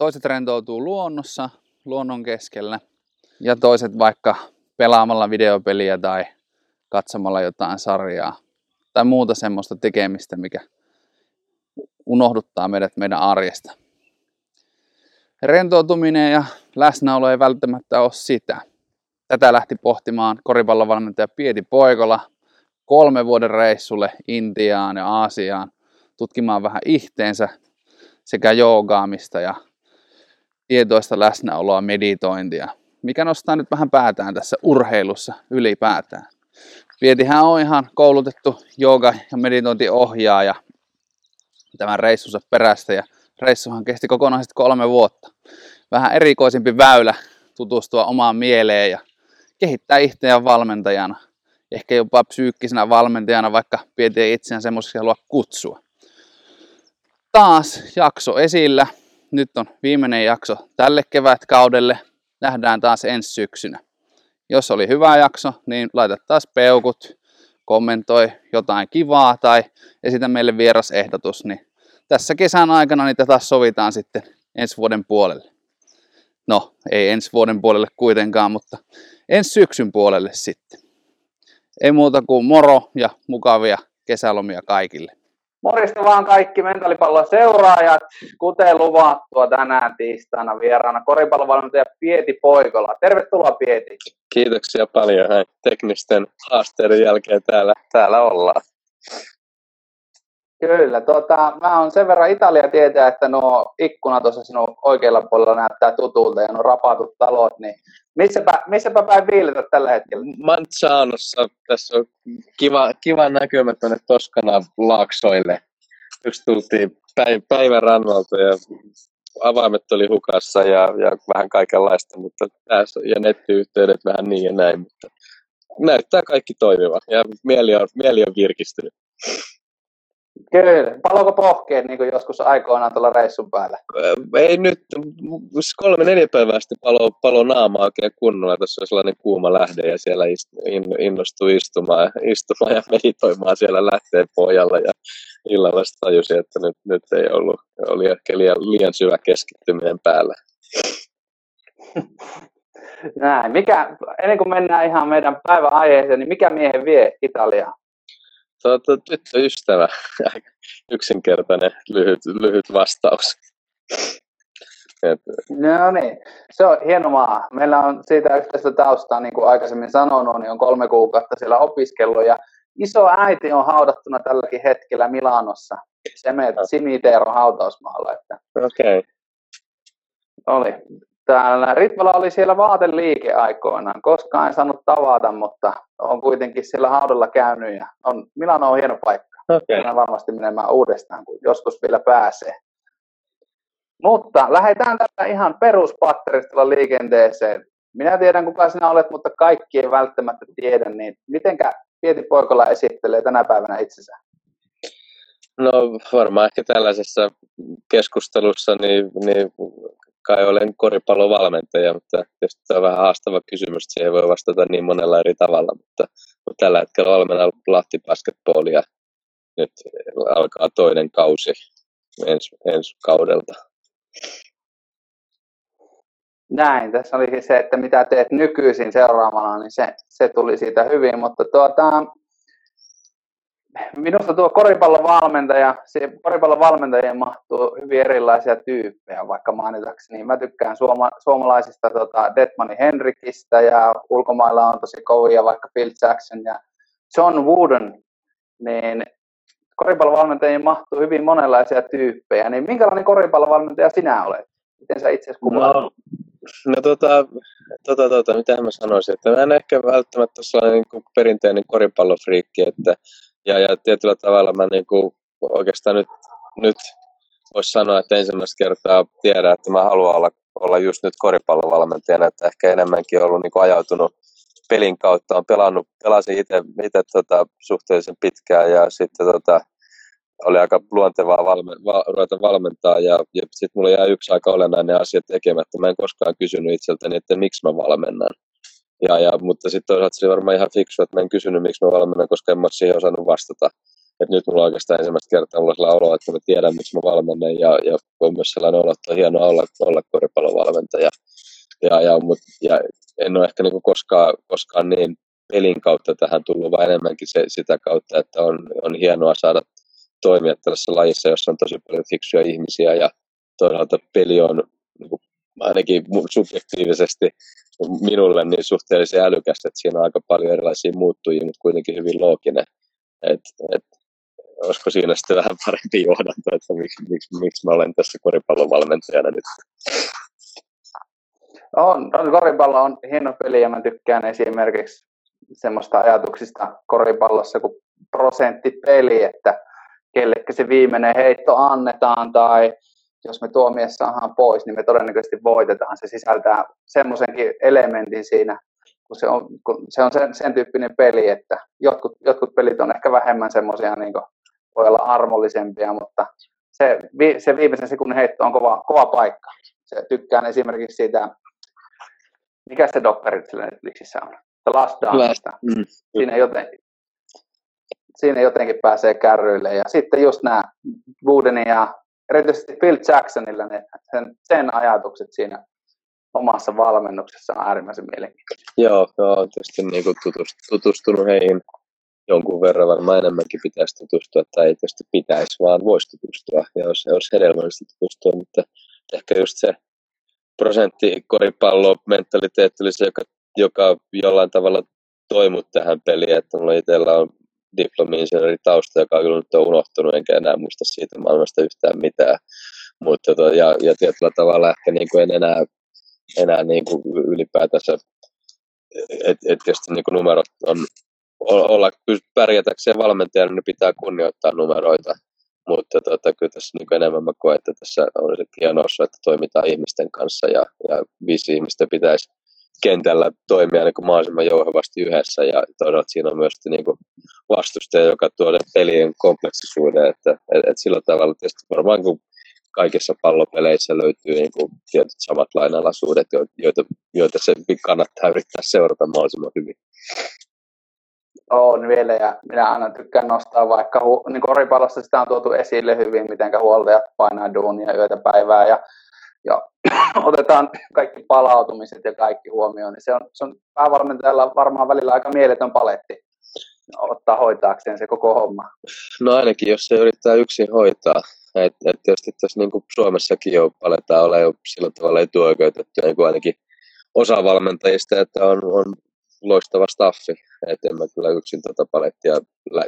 Toiset rentoutuu luonnossa, luonnon keskellä ja toiset vaikka pelaamalla videopeliä tai katsomalla jotain sarjaa tai muuta semmoista tekemistä, mikä unohduttaa meidät meidän arjesta. Rentoutuminen ja läsnäolo ei välttämättä ole sitä. Tätä lähti pohtimaan koripallovalmentaja Pieti Poikola kolme vuoden reissulle Intiaan ja Aasiaan tutkimaan vähän ihteensä sekä joogaamista ja tietoista läsnäoloa, meditointia, mikä nostaa nyt vähän päätään tässä urheilussa ylipäätään. Pietihän on ihan koulutettu jooga- ja meditointiohjaaja tämän reissunsa perästä ja reissuhan kesti kokonaisesti kolme vuotta. Vähän erikoisempi väylä tutustua omaan mieleen ja kehittää itseään valmentajana. Ehkä jopa psyykkisenä valmentajana, vaikka Pieti ei itseään semmoiseksi halua kutsua. Taas jakso esillä. Nyt on viimeinen jakso tälle kevätkaudelle. Nähdään taas ensi syksynä. Jos oli hyvä jakso, niin laita taas peukut, kommentoi jotain kivaa tai esitä meille vierasehdotus, niin tässä kesän aikana niitä taas sovitaan sitten ensi vuoden puolelle. No, ei ensi vuoden puolelle kuitenkaan, mutta ensi syksyn puolelle sitten. Ei muuta kuin moro ja mukavia kesälomia kaikille. Morjesta vaan kaikki mentaalipallon seuraajat. Kuten luvattua tänään tiistaina vieraana koripallovalmentaja Pieti Poikola. Tervetuloa Pieti. Kiitoksia paljon. Hei, teknisten haasteiden jälkeen täällä, täällä ollaan. Kyllä, tota, mä oon sen verran Italia tietää, että nuo ikkunat tuossa sinun oikealla puolella näyttää tutulta ja nuo rapatut talot, niin missäpä, missäpä päin viiletä tällä hetkellä? Manzanossa, tässä on kiva, kiva näkymä tuonne Toskana laaksoille. Yksi tultiin päivän rannalta ja avaimet oli hukassa ja, ja vähän kaikenlaista, mutta tässä, ja nettiyhteydet vähän niin ja näin, mutta näyttää kaikki toimivat ja mieli on, mieli on virkistynyt. Kyllä. Paloiko pohkeet niin kuin joskus aikoinaan tuolla reissun päällä? Ei nyt, kolme neljä päivää sitten palo, palo naama oikein kunnolla. Tässä on sellainen kuuma lähde ja siellä innostuu istumaan, istumaan ja meditoimaan siellä lähteen pohjalla. Ja illalla sitten tajusin, että nyt, nyt ei ollut, oli ehkä liian, liian syvä keskittyminen päällä. Näin. Mikä, ennen kuin mennään ihan meidän päivän aiheeseen, niin mikä miehen vie Italiaan? Tuota, tyttöystävä. Yksinkertainen, lyhyt, lyhyt vastaus. Et... No niin, se on hieno maa. Meillä on siitä yhteistä taustaa, niin kuin aikaisemmin sanonut, niin on kolme kuukautta siellä opiskellut ja iso äiti on haudattuna tälläkin hetkellä Milanossa. Se menet Simiteeron hautausmaalla. Että... Okei. Okay. Oli täällä Ritvala oli siellä vaateliike aikoinaan. Koskaan en saanut tavata, mutta on kuitenkin siellä haudalla käynyt ja on, Milano on hieno paikka. Okay. varmasti menemään uudestaan, kun joskus vielä pääsee. Mutta lähdetään tästä ihan peruspatterista liikenteeseen. Minä tiedän, kuka sinä olet, mutta kaikki ei välttämättä tiedä, niin mitenkä Pieti Poikola esittelee tänä päivänä itsensä? No varmaan ehkä tällaisessa keskustelussa niin, niin kai olen koripallovalmentaja, mutta tietysti tämä on vähän haastava kysymys, että siihen voi vastata niin monella eri tavalla, mutta, mutta tällä hetkellä valmennan Lahti Basketballia. Nyt alkaa toinen kausi ensi, ensi kaudelta. Näin, tässä oli se, että mitä teet nykyisin seuraavana, niin se, se tuli siitä hyvin, mutta tuota, minusta tuo koripallon valmentaja, koripallon valmentajien mahtuu hyvin erilaisia tyyppejä, vaikka mainitakseni. Mä tykkään suoma, suomalaisista tota, Detmani Henrikistä ja ulkomailla on tosi kovia vaikka Phil Jackson ja John Wooden, niin koripallovalmentajien mahtuu hyvin monenlaisia tyyppejä. Niin minkälainen koripallovalmentaja sinä olet? Miten sä itse kuvaat? No, no tota, tota, tota, mitä mä sanoisin, että mä en ehkä välttämättä sellainen niin perinteinen koripallofriikki, että ja, ja tietyllä tavalla mä niin kuin oikeastaan nyt, nyt voisi sanoa, että ensimmäistä kertaa tiedän, että mä haluan olla, olla just nyt koripallovalmentajana, että ehkä enemmänkin ollut niin kuin ajautunut pelin kautta, on pelannut, pelasin itse, tota, suhteellisen pitkään ja sitten tota, oli aika luontevaa valme, va, ruveta valmentaa ja, ja sitten mulla jäi yksi aika olennainen asia tekemättä. Mä en koskaan kysynyt itseltäni, että miksi mä valmennan. Ja, ja, mutta sitten toisaalta se oli varmaan ihan fiksu, että mä en kysynyt, miksi mä valmennan, koska en mä siihen osannut vastata. että nyt mulla oikeastaan ensimmäistä kertaa mulla sellainen olo, että mä tiedän, miksi mä valmennan ja, ja on myös sellainen olo, että on hienoa olla, olla koripallovalmentaja. Ja, ja, mut, ja en ole ehkä niin koskaan, koskaan niin pelin kautta tähän tullut, vaan enemmänkin se, sitä kautta, että on, on hienoa saada toimia tällaisessa lajissa, jossa on tosi paljon fiksuja ihmisiä ja toisaalta peli on niin kuin, ainakin subjektiivisesti minulle niin suhteellisen älykäs, että siinä on aika paljon erilaisia muuttujia, mutta kuitenkin hyvin looginen. Et, et, olisiko siinä sitten vähän parempi johdanto, että miksi, miksi, miksi mä olen tässä koripallovalmentajana nyt? On, on, koripallo on hieno peli ja mä tykkään esimerkiksi semmoista ajatuksista koripallossa kuin prosenttipeli, että kellekä se viimeinen heitto annetaan tai jos me tuomies saadaan pois, niin me todennäköisesti voitetaan. Se sisältää semmoisenkin elementin siinä, kun se on, kun se on sen, sen tyyppinen peli, että jotkut, jotkut pelit on ehkä vähemmän semmoisia, niin voi olla armollisempia, mutta se, se viimeisen sekunnin heitto on kova, kova paikka. Se tykkään esimerkiksi siitä, mikä se dokkari sillä Netflixissä on? The Last Danceista. Mm. Siinä, joten, siinä jotenkin pääsee kärryille. Ja sitten just nämä Woodenin ja erityisesti Phil Jacksonilla ne, sen, sen ajatukset siinä omassa valmennuksessa on äärimmäisen mielenkiintoisia. Joo, joo tietysti niin kuin tutustunut heihin jonkun verran, varmaan enemmänkin pitäisi tutustua, tai ei tietysti pitäisi, vaan voisi tutustua, ja olisi, olisi hedelmällistä tutustua, mutta ehkä just se prosenttikoripallo mentaliteetti oli se, joka, joka jollain tavalla toimut tähän peliin, että mulla itsellä on diplomi-insinööri tausta, joka kyllä nyt on unohtunut, enkä enää muista siitä maailmasta yhtään mitään. Mutta to, ja, ja tietyllä tavalla ehkä niin kuin en enää, enää niin kuin ylipäätänsä, että et tietysti niin kuin numerot on, olla pärjätäkseen valmentajana, niin pitää kunnioittaa numeroita. Mutta tota, kyllä tässä niin enemmän mä koen, että tässä on se hienous, että toimitaan ihmisten kanssa ja, ja viisi ihmistä pitäisi kentällä toimia niin kuin mahdollisimman jouhevasti yhdessä ja todella siinä on myös niin kuin vastustaja, joka tuo pelien kompleksisuuden, että et, et sillä tavalla tietysti varmaan kun kaikissa pallopeleissä löytyy niin kuin tietyt samat lainalaisuudet, joita, joita se kannattaa yrittää seurata mahdollisimman hyvin. On vielä ja minä aina tykkään nostaa vaikka niin koripallossa sitä on tuotu esille hyvin, miten huoltajat painaa duunia yötä päivää ja ja otetaan kaikki palautumiset ja kaikki huomioon, niin se on, se on päävalmentajalla varmaan välillä aika mieletön paletti ottaa hoitaakseen se koko homma. No ainakin, jos se yrittää yksin hoitaa. Et, et tietysti tässä niin kuin Suomessakin jo aletaan olla jo sillä tavalla etuoikeutettu, niin kuin ainakin osa valmentajista, että on, on loistava staffi. että en mä kyllä yksin tätä tota palettia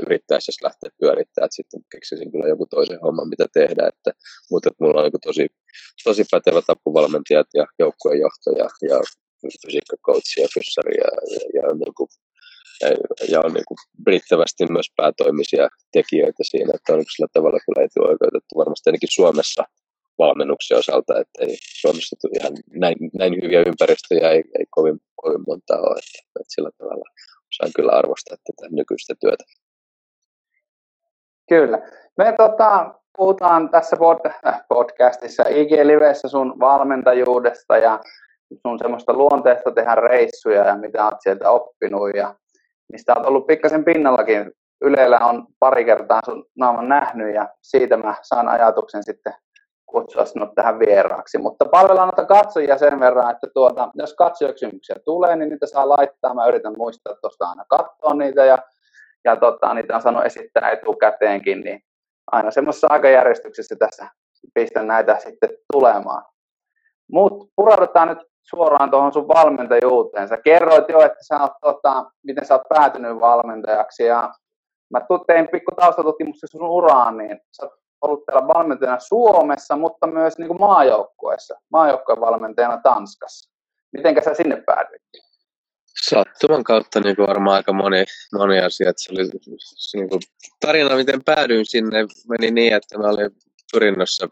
yrittäisi lähteä pyörittämään, että sitten keksisin kyllä joku toisen homman, mitä tehdä. Että, mutta että mulla on niin tosi, tosi pätevät apuvalmentajat ja joukkueenjohtaja ja fysiikkakoutsi ja fyssari ja, ja, ja, niin ja, on niin riittävästi myös päätoimisia tekijöitä siinä, että on sillä tavalla kyllä etuoikeutettu varmasti ainakin Suomessa valmennuksen osalta, että ei Suomessa tule ihan näin, näin hyviä ympäristöjä ei, ei kovin, kovin monta ole, että, että sillä tavalla osaan kyllä arvostaa tätä nykyistä työtä. Kyllä. Me tota, puhutaan tässä pod- podcastissa IG Livessä sun valmentajuudesta ja sun semmoista luonteesta tehdä reissuja ja mitä olet sieltä oppinut ja mistä olet ollut pikkasen pinnallakin. Ylellä on pari kertaa sun naaman nähnyt ja siitä mä saan ajatuksen sitten kutsua sinut tähän vieraaksi. Mutta palvellaan noita katsojia sen verran, että tuota, jos katsojakysymyksiä tulee, niin niitä saa laittaa. Mä yritän muistaa tuosta aina katsoa niitä ja, ja tota, niitä on saanut esittää etukäteenkin, niin aina semmoisessa aikajärjestyksessä tässä pistän näitä sitten tulemaan. Mutta puraudutaan nyt suoraan tuohon sun valmentajuuteen. Sä kerroit jo, että sä oot, tota, miten sä oot päätynyt valmentajaksi ja mä tein pikku taustatutkimuksen sun uraan, niin sä oot ollut täällä valmentajana Suomessa, mutta myös niin maajoukkueessa, maajoukkueen valmentajana Tanskassa. Miten sä sinne päädyit? Sattuman kautta niin kuin varmaan aika moni, moni asia. Se oli niin kuin, tarina, miten päädyin sinne, meni niin, että mä olin Turinnossa,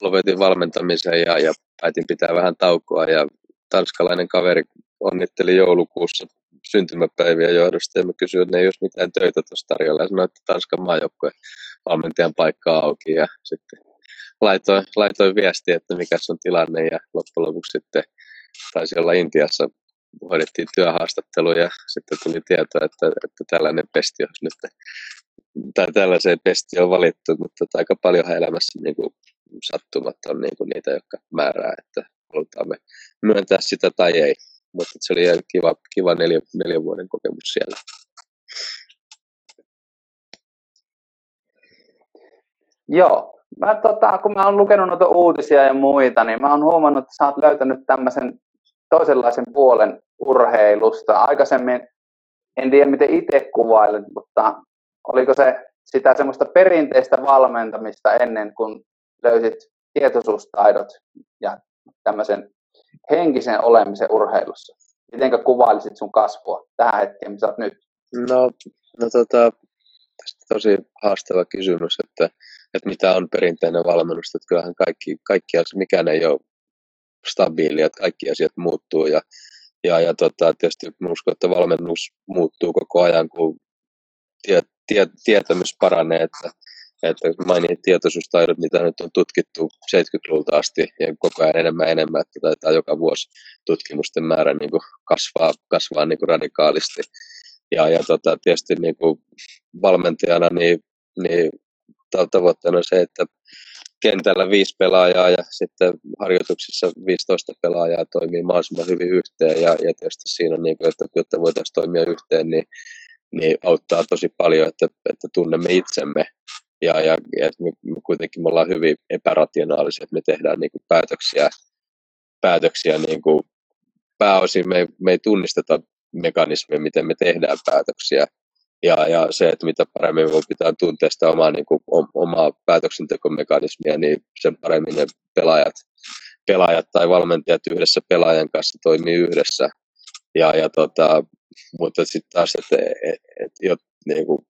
lopetin valmentamisen ja, ja päätin pitää vähän taukoa ja tanskalainen kaveri onnitteli joulukuussa syntymäpäiviä johdosta ja mä kysyin, että ei olisi mitään töitä tuossa tarjolla. Ja sanoin, että Tanskan maajoukkue valmentajan paikka auki ja sitten laitoin, laitoin viesti, että mikä on tilanne ja loppujen lopuksi sitten taisi olla Intiassa. Hoidettiin työhaastattelu ja sitten tuli tieto, että, että tällainen pesti olisi nyt tai tällaiseen pestiin on valittu, mutta aika paljon elämässä niin kuin, sattumat on niin kuin niitä, jotka määrää, että halutaan me myöntää sitä tai ei. Mutta se oli kiva, kiva neljä, neljän vuoden kokemus siellä. Joo. Mä, tota, kun mä oon lukenut noita uutisia ja muita, niin mä oon huomannut, että sä oot löytänyt tämmöisen toisenlaisen puolen urheilusta. Aikaisemmin, en tiedä miten itse kuvailet, mutta oliko se sitä semmoista perinteistä valmentamista ennen kuin löysit tietoisuustaidot ja tämmöisen henkisen olemisen urheilussa? Miten kuvailisit sun kasvua tähän hetkeen, missä olet nyt? No, no tota, tosi haastava kysymys, että, että mitä on perinteinen valmennus, että kyllähän kaikki, kaikki asiat, mikään ei ole stabiili, että kaikki asiat muuttuu ja, ja, ja tota, tietysti uskon, että valmennus muuttuu koko ajan, kun tie, tie, tietämys paranee, että, että mainit tietoisuustaidot, mitä nyt on tutkittu 70-luvulta asti ja koko ajan enemmän enemmän, että taitaa joka vuosi tutkimusten määrä niin kuin kasvaa, kasvaa niin kuin radikaalisti. Ja, ja tota, tietysti niin kuin valmentajana niin, niin tavoitteena on se, että kentällä viisi pelaajaa ja sitten harjoituksissa 15 pelaajaa toimii mahdollisimman hyvin yhteen ja, ja tietysti siinä niin kuin, että jotta voitaisiin toimia yhteen, niin, niin auttaa tosi paljon, että, että tunnemme itsemme ja, ja, ja me, me kuitenkin me ollaan hyvin epärationaalisia, että me tehdään niin kuin päätöksiä, päätöksiä niin kuin pääosin me, me ei tunnisteta mekanismeja, miten me tehdään päätöksiä. Ja, ja se, että mitä paremmin voi pitää tuntea sitä omaa, niin kuin, omaa päätöksentekomekanismia, niin sen paremmin ne pelaajat, pelaajat tai valmentajat yhdessä pelaajan kanssa toimii yhdessä. Ja, ja tota, mutta sitten taas, että et, et, et, niin kuin,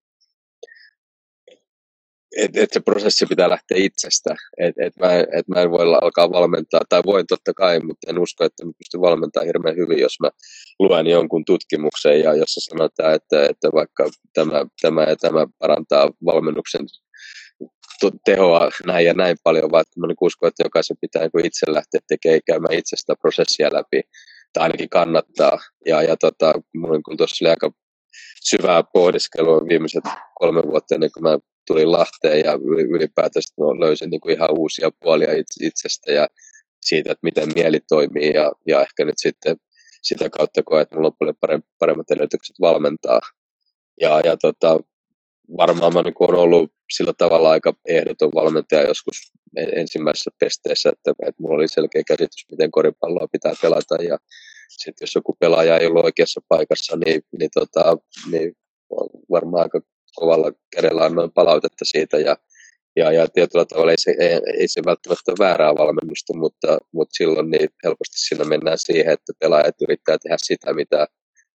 että et se prosessi pitää lähteä itsestä. Että et mä, et mä en voi alkaa valmentaa, tai voin totta kai, mutta en usko, että mä pystyn valmentamaan hirveän hyvin, jos mä luen jonkun tutkimuksen, ja jossa sanotaan, että, että vaikka tämä, tämä ja tämä parantaa valmennuksen tehoa näin ja näin paljon, vaan mä niin uskon, että jokaisen pitää niin itse lähteä tekemään käymään itse sitä prosessia läpi, tai ainakin kannattaa. Ja, ja tota, mun kun tuossa oli aika syvää pohdiskelua viimeiset kolme vuotta ennen kuin mä tulin Lahteen ja ylipäätänsä löysin niin kuin ihan uusia puolia itsestä ja siitä, että miten mieli toimii ja, ja ehkä nyt sitten sitä kautta koen, että mulla on paljon paremmat edellytykset valmentaa. Ja, ja tota, varmaan mä niin olen ollut sillä tavalla aika ehdoton valmentaja joskus ensimmäisessä pesteessä, että, että mulla oli selkeä käsitys, miten koripalloa pitää pelata ja sitten jos joku pelaaja ei ollut oikeassa paikassa, niin, niin, tota, niin varmaan aika kovalla kädellä annoin palautetta siitä ja, ja, ja tietyllä tavalla ei se, ei, ei se välttämättä ole väärää valmennusta, mutta, mutta silloin niin helposti siinä mennään siihen, että pelaajat yrittää tehdä sitä, mitä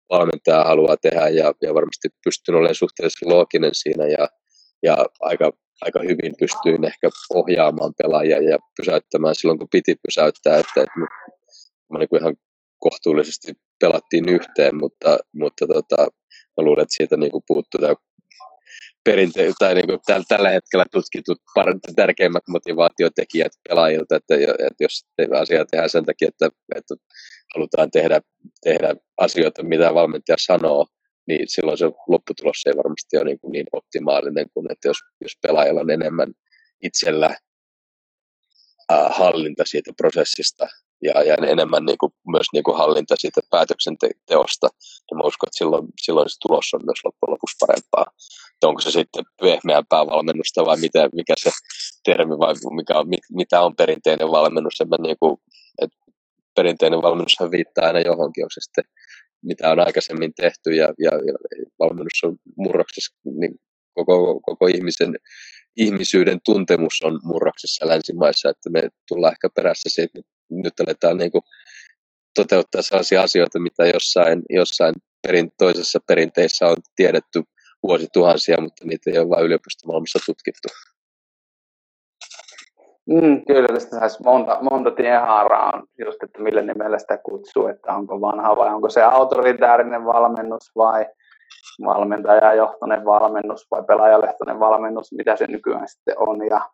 valmentaja haluaa tehdä ja, ja varmasti pystyn olemaan suhteellisen looginen siinä ja, ja aika, aika hyvin pystyin ehkä ohjaamaan pelaajia ja pysäyttämään silloin, kun piti pysäyttää, että, että mä niin kuin ihan kohtuullisesti pelattiin yhteen, mutta, mutta tota, mä luulen, että siitä niin puuttuu tämä perinte- tai niin kuin täl, tällä hetkellä tutkitut par- tärkeimmät motivaatiotekijät pelaajilta, että, että jos asia tehdään sen takia, että, että halutaan tehdä, tehdä asioita, mitä valmentaja sanoo, niin silloin se lopputulos ei varmasti ole niin, kuin niin optimaalinen kuin, että jos, jos pelaajalla on enemmän itsellä äh, hallinta siitä prosessista ja, ja enemmän niin kuin, myös niin kuin hallinta siitä päätöksenteosta, niin mä uskon, että silloin, silloin se tulos on myös loppujen lopuksi parempaa. Että onko se sitten pehmeämpää valmennusta vai mitä, mikä se termi vai mikä on, mit, mitä on perinteinen valmennus. En mä niin kuin, että perinteinen valmennus viittaa aina johonkin, onko se sitten mitä on aikaisemmin tehty ja, ja, ja valmennus on murroksessa, niin koko, koko ihmisen ihmisyyden tuntemus on murroksessa länsimaissa, että me tullaan ehkä perässä siitä, nyt aletaan niin kuin toteuttaa sellaisia asioita, mitä jossain, jossain perin, toisessa perinteissä on tiedetty vuosituhansia, mutta niitä ei ole vain yliopistomaailmassa tutkittu. Mm, kyllä, tästä saisi monta, monta tiehaaraa on just, että millä nimellä sitä kutsuu, että onko vanha vai onko se autoritäärinen valmennus vai valmentajajohtoinen valmennus vai pelaajalehtoinen valmennus, mitä se nykyään sitten on ja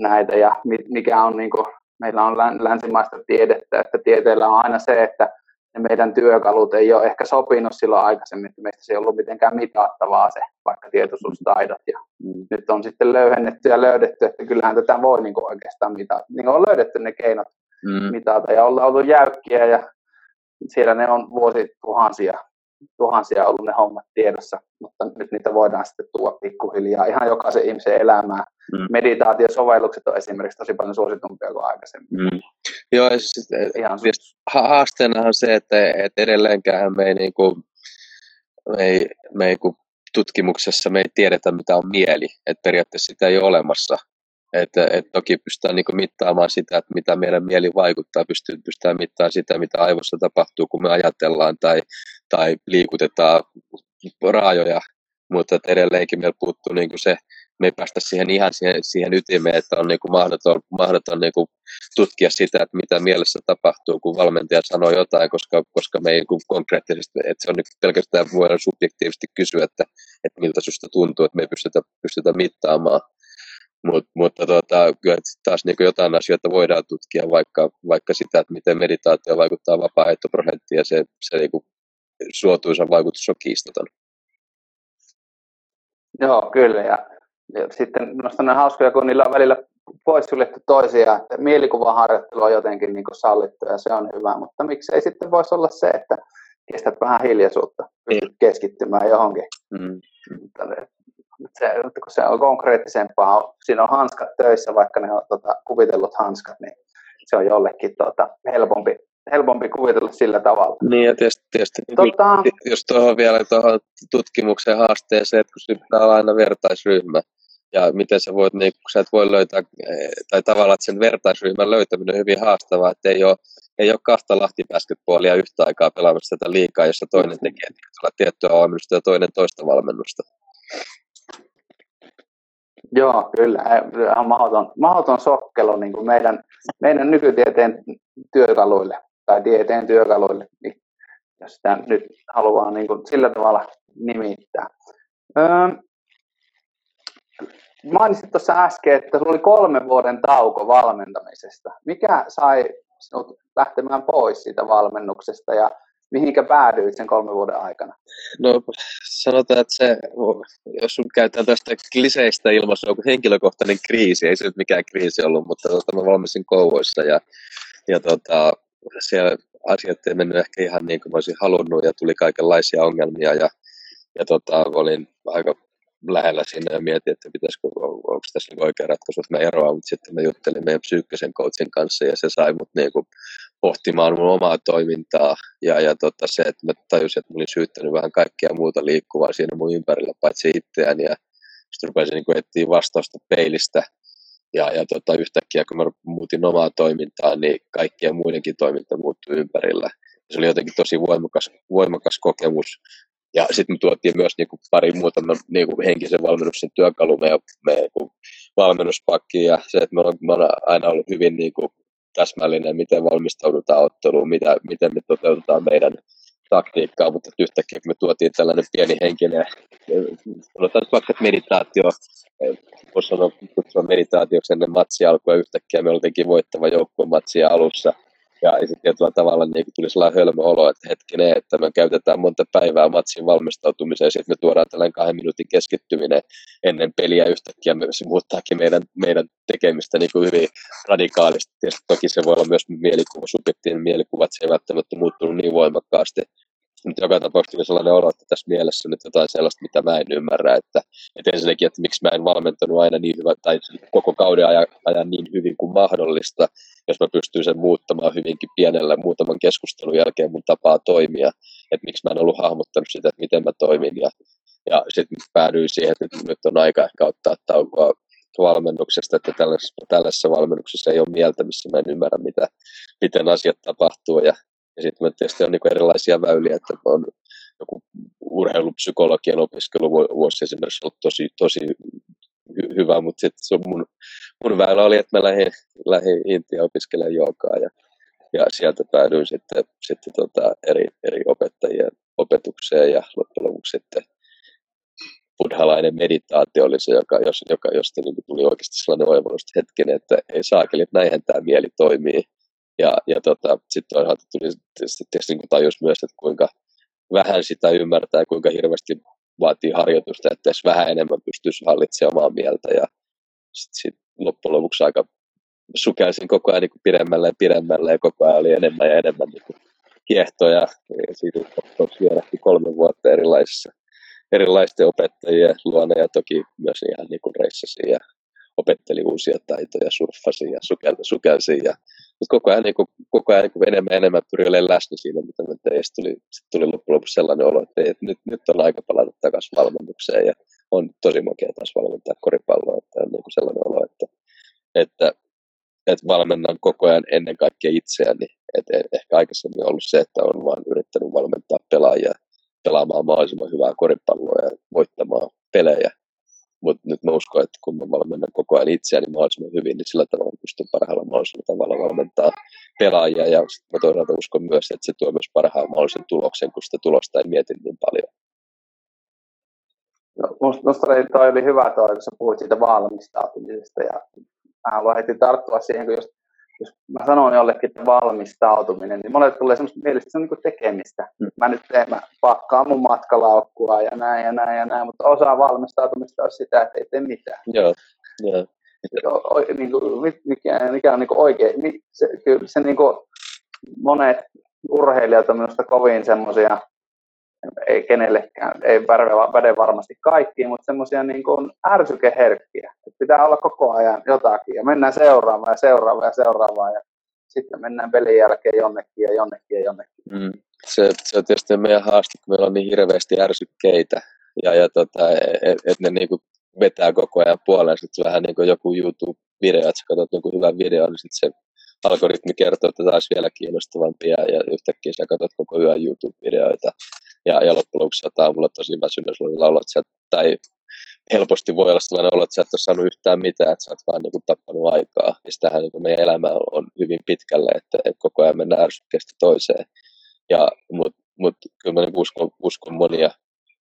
näitä ja mikä on niin kuin, meillä on länsimaista tiedettä, että tieteellä on aina se, että ne meidän työkalut ei ole ehkä sopinut silloin aikaisemmin, että meistä se ei ollut mitenkään mitattavaa se vaikka tietoisuustaidot. Ja mm. Nyt on sitten löyhennetty ja löydetty, että kyllähän tätä voi niin kuin oikeastaan mitata. Niin on löydetty ne keinot mm. mitata ja ollaan ollut jäykkiä ja siellä ne on vuosituhansia tuhansia ollut ne hommat tiedossa, mutta nyt niitä voidaan sitten tuoda pikkuhiljaa ihan jokaisen ihmisen elämään. Mm. Meditaatiosovellukset on esimerkiksi tosi paljon suositumpia kuin aikaisemmin. Mm. Joo, ja siis, ihan haasteena on se, että, että edelleenkään me ei, niin kuin, me ei, me ei kun tutkimuksessa me ei tiedetä, mitä on mieli. Että periaatteessa sitä ei ole olemassa. Että, et toki pystytään niin mittaamaan sitä, että mitä meidän mieli vaikuttaa, pystytään, pystytään mittaamaan sitä, mitä aivossa tapahtuu, kun me ajatellaan tai, tai liikutetaan raajoja, mutta että edelleenkin meillä puuttuu niin se, me ei päästä siihen ihan siihen, siihen ytimeen, että on niin kuin mahdoton, mahdoton niin kuin tutkia sitä, että mitä mielessä tapahtuu, kun valmentaja sanoo jotain, koska, koska me ei niin konkreettisesti, että se on niin pelkästään voidaan subjektiivisesti kysyä, että, että miltä susta tuntuu, että me ei pystytä, pystytä mittaamaan. Mut, mutta tota, kyllä taas niin jotain asioita voidaan tutkia, vaikka, vaikka sitä, että miten meditaatio vaikuttaa vapaa-heittoprosenttiin ja se, se niin kuin suotuisa vaikutus on kiistaton. Joo, kyllä. Ja, ja sitten minusta on hauskoja, kun niillä on välillä poissuljettu toisiaan, että mielikuvaharjoittelu on jotenkin niin kuin sallittu ja se on hyvä, mutta miksei sitten voisi olla se, että kestät vähän hiljaisuutta, pystyt niin. keskittymään johonkin. Mm se, kun se on konkreettisempaa, siinä on hanskat töissä, vaikka ne on tota, kuvitellut hanskat, niin se on jollekin tota, helpompi, helpompi kuvitella sillä tavalla. Niin ja tietysti, tietysti tota, jos tuohon vielä tuohon tutkimuksen haasteeseen, että kun pitää olla aina vertaisryhmä, ja miten sä voit, niin kun sä et voi löytää, eh, tai tavallaan että sen vertaisryhmän löytäminen on hyvin haastavaa, että ei ole, ei ole kahta lahtipäsketpuolia yhtä aikaa pelaamassa tätä liikaa, jossa toinen tekee tiettyä valmennusta ja toinen toista valmennusta. Joo, kyllä. Ihan mahdoton, mahdoton sokkelo niin kuin meidän, meidän nykytieteen työkaluille tai tieteen työkaluille, niin jos sitä nyt haluaa niin kuin sillä tavalla nimittää. Öö, mainitsit tuossa äsken, että sinulla oli kolmen vuoden tauko valmentamisesta. Mikä sai sinut lähtemään pois siitä valmennuksesta ja mihinkä päädyit sen kolmen vuoden aikana? No sanotaan, että se, jos sun käytetään tästä kliseistä ilmaisua kuin henkilökohtainen kriisi, ei se nyt mikään kriisi ollut, mutta tota, mä valmistin kouvoissa ja, ja tota, siellä asiat ei mennyt ehkä ihan niin kuin olisin halunnut ja tuli kaikenlaisia ongelmia ja, ja tota, olin aika lähellä siinä ja mietin, että pitäisikö, onko tässä niin oikea ratkaisu, että mä eroan, mutta sitten mä juttelin meidän psyykkisen coachin kanssa ja se sai mut niin kuin pohtimaan mun omaa toimintaa ja, ja tota, se, että mä tajusin, että mä olin syyttänyt vähän kaikkea muuta liikkuvaa siinä mun ympärillä, paitsi itseäni ja sitten rupesin niin etsiä vastausta peilistä ja, ja tota, yhtäkkiä kun mä muutin omaa toimintaa, niin kaikkien muidenkin toiminta muuttui ympärillä. Se oli jotenkin tosi voimakas, voimakas kokemus. Ja sitten me tuotiin myös niin kuin pari muuta niin kuin henkisen valmennuksen työkalu meidän, meidän niin valmennuspakkiin ja se, että me on, me on aina ollut hyvin niin kuin täsmällinen, miten valmistaudutaan otteluun, mitä, miten me toteutetaan meidän taktiikkaa, mutta yhtäkkiä kun me tuotiin tällainen pieni henkinen, sanotaan vaikka meditaatio, voisi sanoa kutsua meditaatioksi ennen matsia alkua yhtäkkiä me oltiinkin voittava joukkueen matsia alussa, ja sitten tietyllä tavalla niin tuli sellainen hölmö olo, että hetkinen, että me käytetään monta päivää matsin valmistautumiseen, ja sitten me tuodaan tällainen kahden minuutin keskittyminen ennen peliä yhtäkkiä, se muuttaakin meidän, meidän tekemistä niin kuin hyvin radikaalisti. Tietysti toki se voi olla myös mielikuva, subjektiivinen mielikuva, että se ei välttämättä muuttunut niin voimakkaasti, mutta joka tapauksessa tuli sellainen olo, että tässä mielessä nyt jotain sellaista, mitä mä en ymmärrä. Että, että ensinnäkin, että miksi mä en valmentanut aina niin hyvä, tai koko kauden ajan, ajan niin hyvin kuin mahdollista, jos mä pystyn sen muuttamaan hyvinkin pienellä muutaman keskustelun jälkeen mun tapaa toimia. Että miksi mä en ollut hahmottanut sitä, että miten mä toimin. Ja, ja sitten päädyin siihen, että nyt, nyt on aika ehkä ottaa taukoa valmennuksesta, että tällaisessa, tällaisessa valmennuksessa ei ole mieltä, missä mä en ymmärrä, mitä, miten asiat tapahtuu. Ja ja sitten tietysti on niin erilaisia väyliä, että on joku urheilupsykologian opiskelu vuosi esimerkiksi ollut tosi, tosi hy- hyvä, mutta sitten se on mun, mun väylä oli, että mä lähdin, lähdin Intiaan opiskelemaan joogaa ja, ja sieltä päädyin sitten, sitten tota eri, eri opettajien opetukseen ja loppujen lopuksi sitten buddhalainen meditaatio oli se, joka, joka, josta niin tuli oikeasti sellainen oivallus hetken, että ei saakeli, että näinhän tämä mieli toimii Ja, ja tota, sitten toisaalta tuli tietysti niin tajus myös, että kuinka vähän sitä ymmärtää kuinka hirveästi vaatii harjoitusta, että edes vähän enemmän pystyisi hallitsemaan omaa mieltä. Ja sitten sit loppujen lopuksi aika sukelsin koko ajan niin pidemmälle ja pidemmälle ja koko ajan oli enemmän ja enemmän niin kuin kiehtoja. Ja siitä vierähti kolme vuotta erilaisissa, erilaisten opettajien luona ja toki myös ihan niin kuin reissasin ja opetteli uusia taitoja, surffasin ja sukelsin ja, mutta koko ajan, niin kuin, koko ajan niin kuin enemmän ja enemmän pyrin olemaan läsnä siinä, mitä mä tein. Sitten tuli, sit tuli loppujen lopuksi sellainen olo, että, ei, että nyt, nyt on aika palata takaisin valmennukseen ja on tosi makea taas valmentaa koripalloa. Että on niin kuin sellainen olo, että, että, että valmennan koko ajan ennen kaikkea itseäni. Et ehkä aikaisemmin ollut se, että on vain yrittänyt valmentaa pelaajia pelaamaan mahdollisimman hyvää koripalloa ja voittamaan pelejä mutta nyt mä uskon, että kun mä valmennan koko ajan itseäni mahdollisimman hyvin, niin sillä tavalla pystyn parhaalla mahdollisella tavalla valmentaa pelaajia. Ja mä toisaalta uskon myös, että se tuo myös parhaan mahdollisen tuloksen, kun sitä tulosta ei mieti niin paljon. No, musta toi oli hyvä toi, kun sä puhuit siitä valmistautumisesta ja mä haluan heti tarttua siihen, kun just jos mä sanon jollekin, että valmistautuminen, niin monelle tulee semmoista mielestä, että se on niin tekemistä. Mm. Mä nyt teen, mä pakkaan mun matkalaukkua ja näin ja näin ja näin, mutta osa valmistautumista on sitä, että ei tee mitään. Joo, joo. O, niin kuin, mikä, mikä on niin oikein, se, kyllä se niin kuin, monet urheilijat on minusta kovin semmoisia ei kenellekään, ei päde varmasti kaikkiin, mutta semmoisia niin kuin ärsykeherkkiä. Että pitää olla koko ajan jotakin ja mennään seuraavaan ja seuraavaan ja seuraavaan ja sitten mennään pelin jälkeen jonnekin ja jonnekin ja jonnekin. Mm. Se, se on tietysti meidän haaste, kun meillä on niin hirveästi ärsykkeitä ja, ja tota, että et, et ne niin kuin vetää koko ajan puoleen. Sitten vähän niin kuin joku YouTube-video, että sä katsot jonkun hyvän videon, niin sitten se algoritmi kertoo, että taas vielä kiinnostavampia ja yhtäkkiä sä katsot koko yön YouTube-videoita ja, ja loppujen lopuksi saattaa olla tosi väsynyt, jos laulat sä, tai helposti voi olla sellainen olo, että sä et ole saanut yhtään mitään, että sä oot vaan niin tappanut aikaa. Ja sitähän niin meidän elämä on hyvin pitkälle, että, että koko ajan mennään ärsykkeestä toiseen. Ja, Mutta mut, kyllä mä niin uskon, uskon monia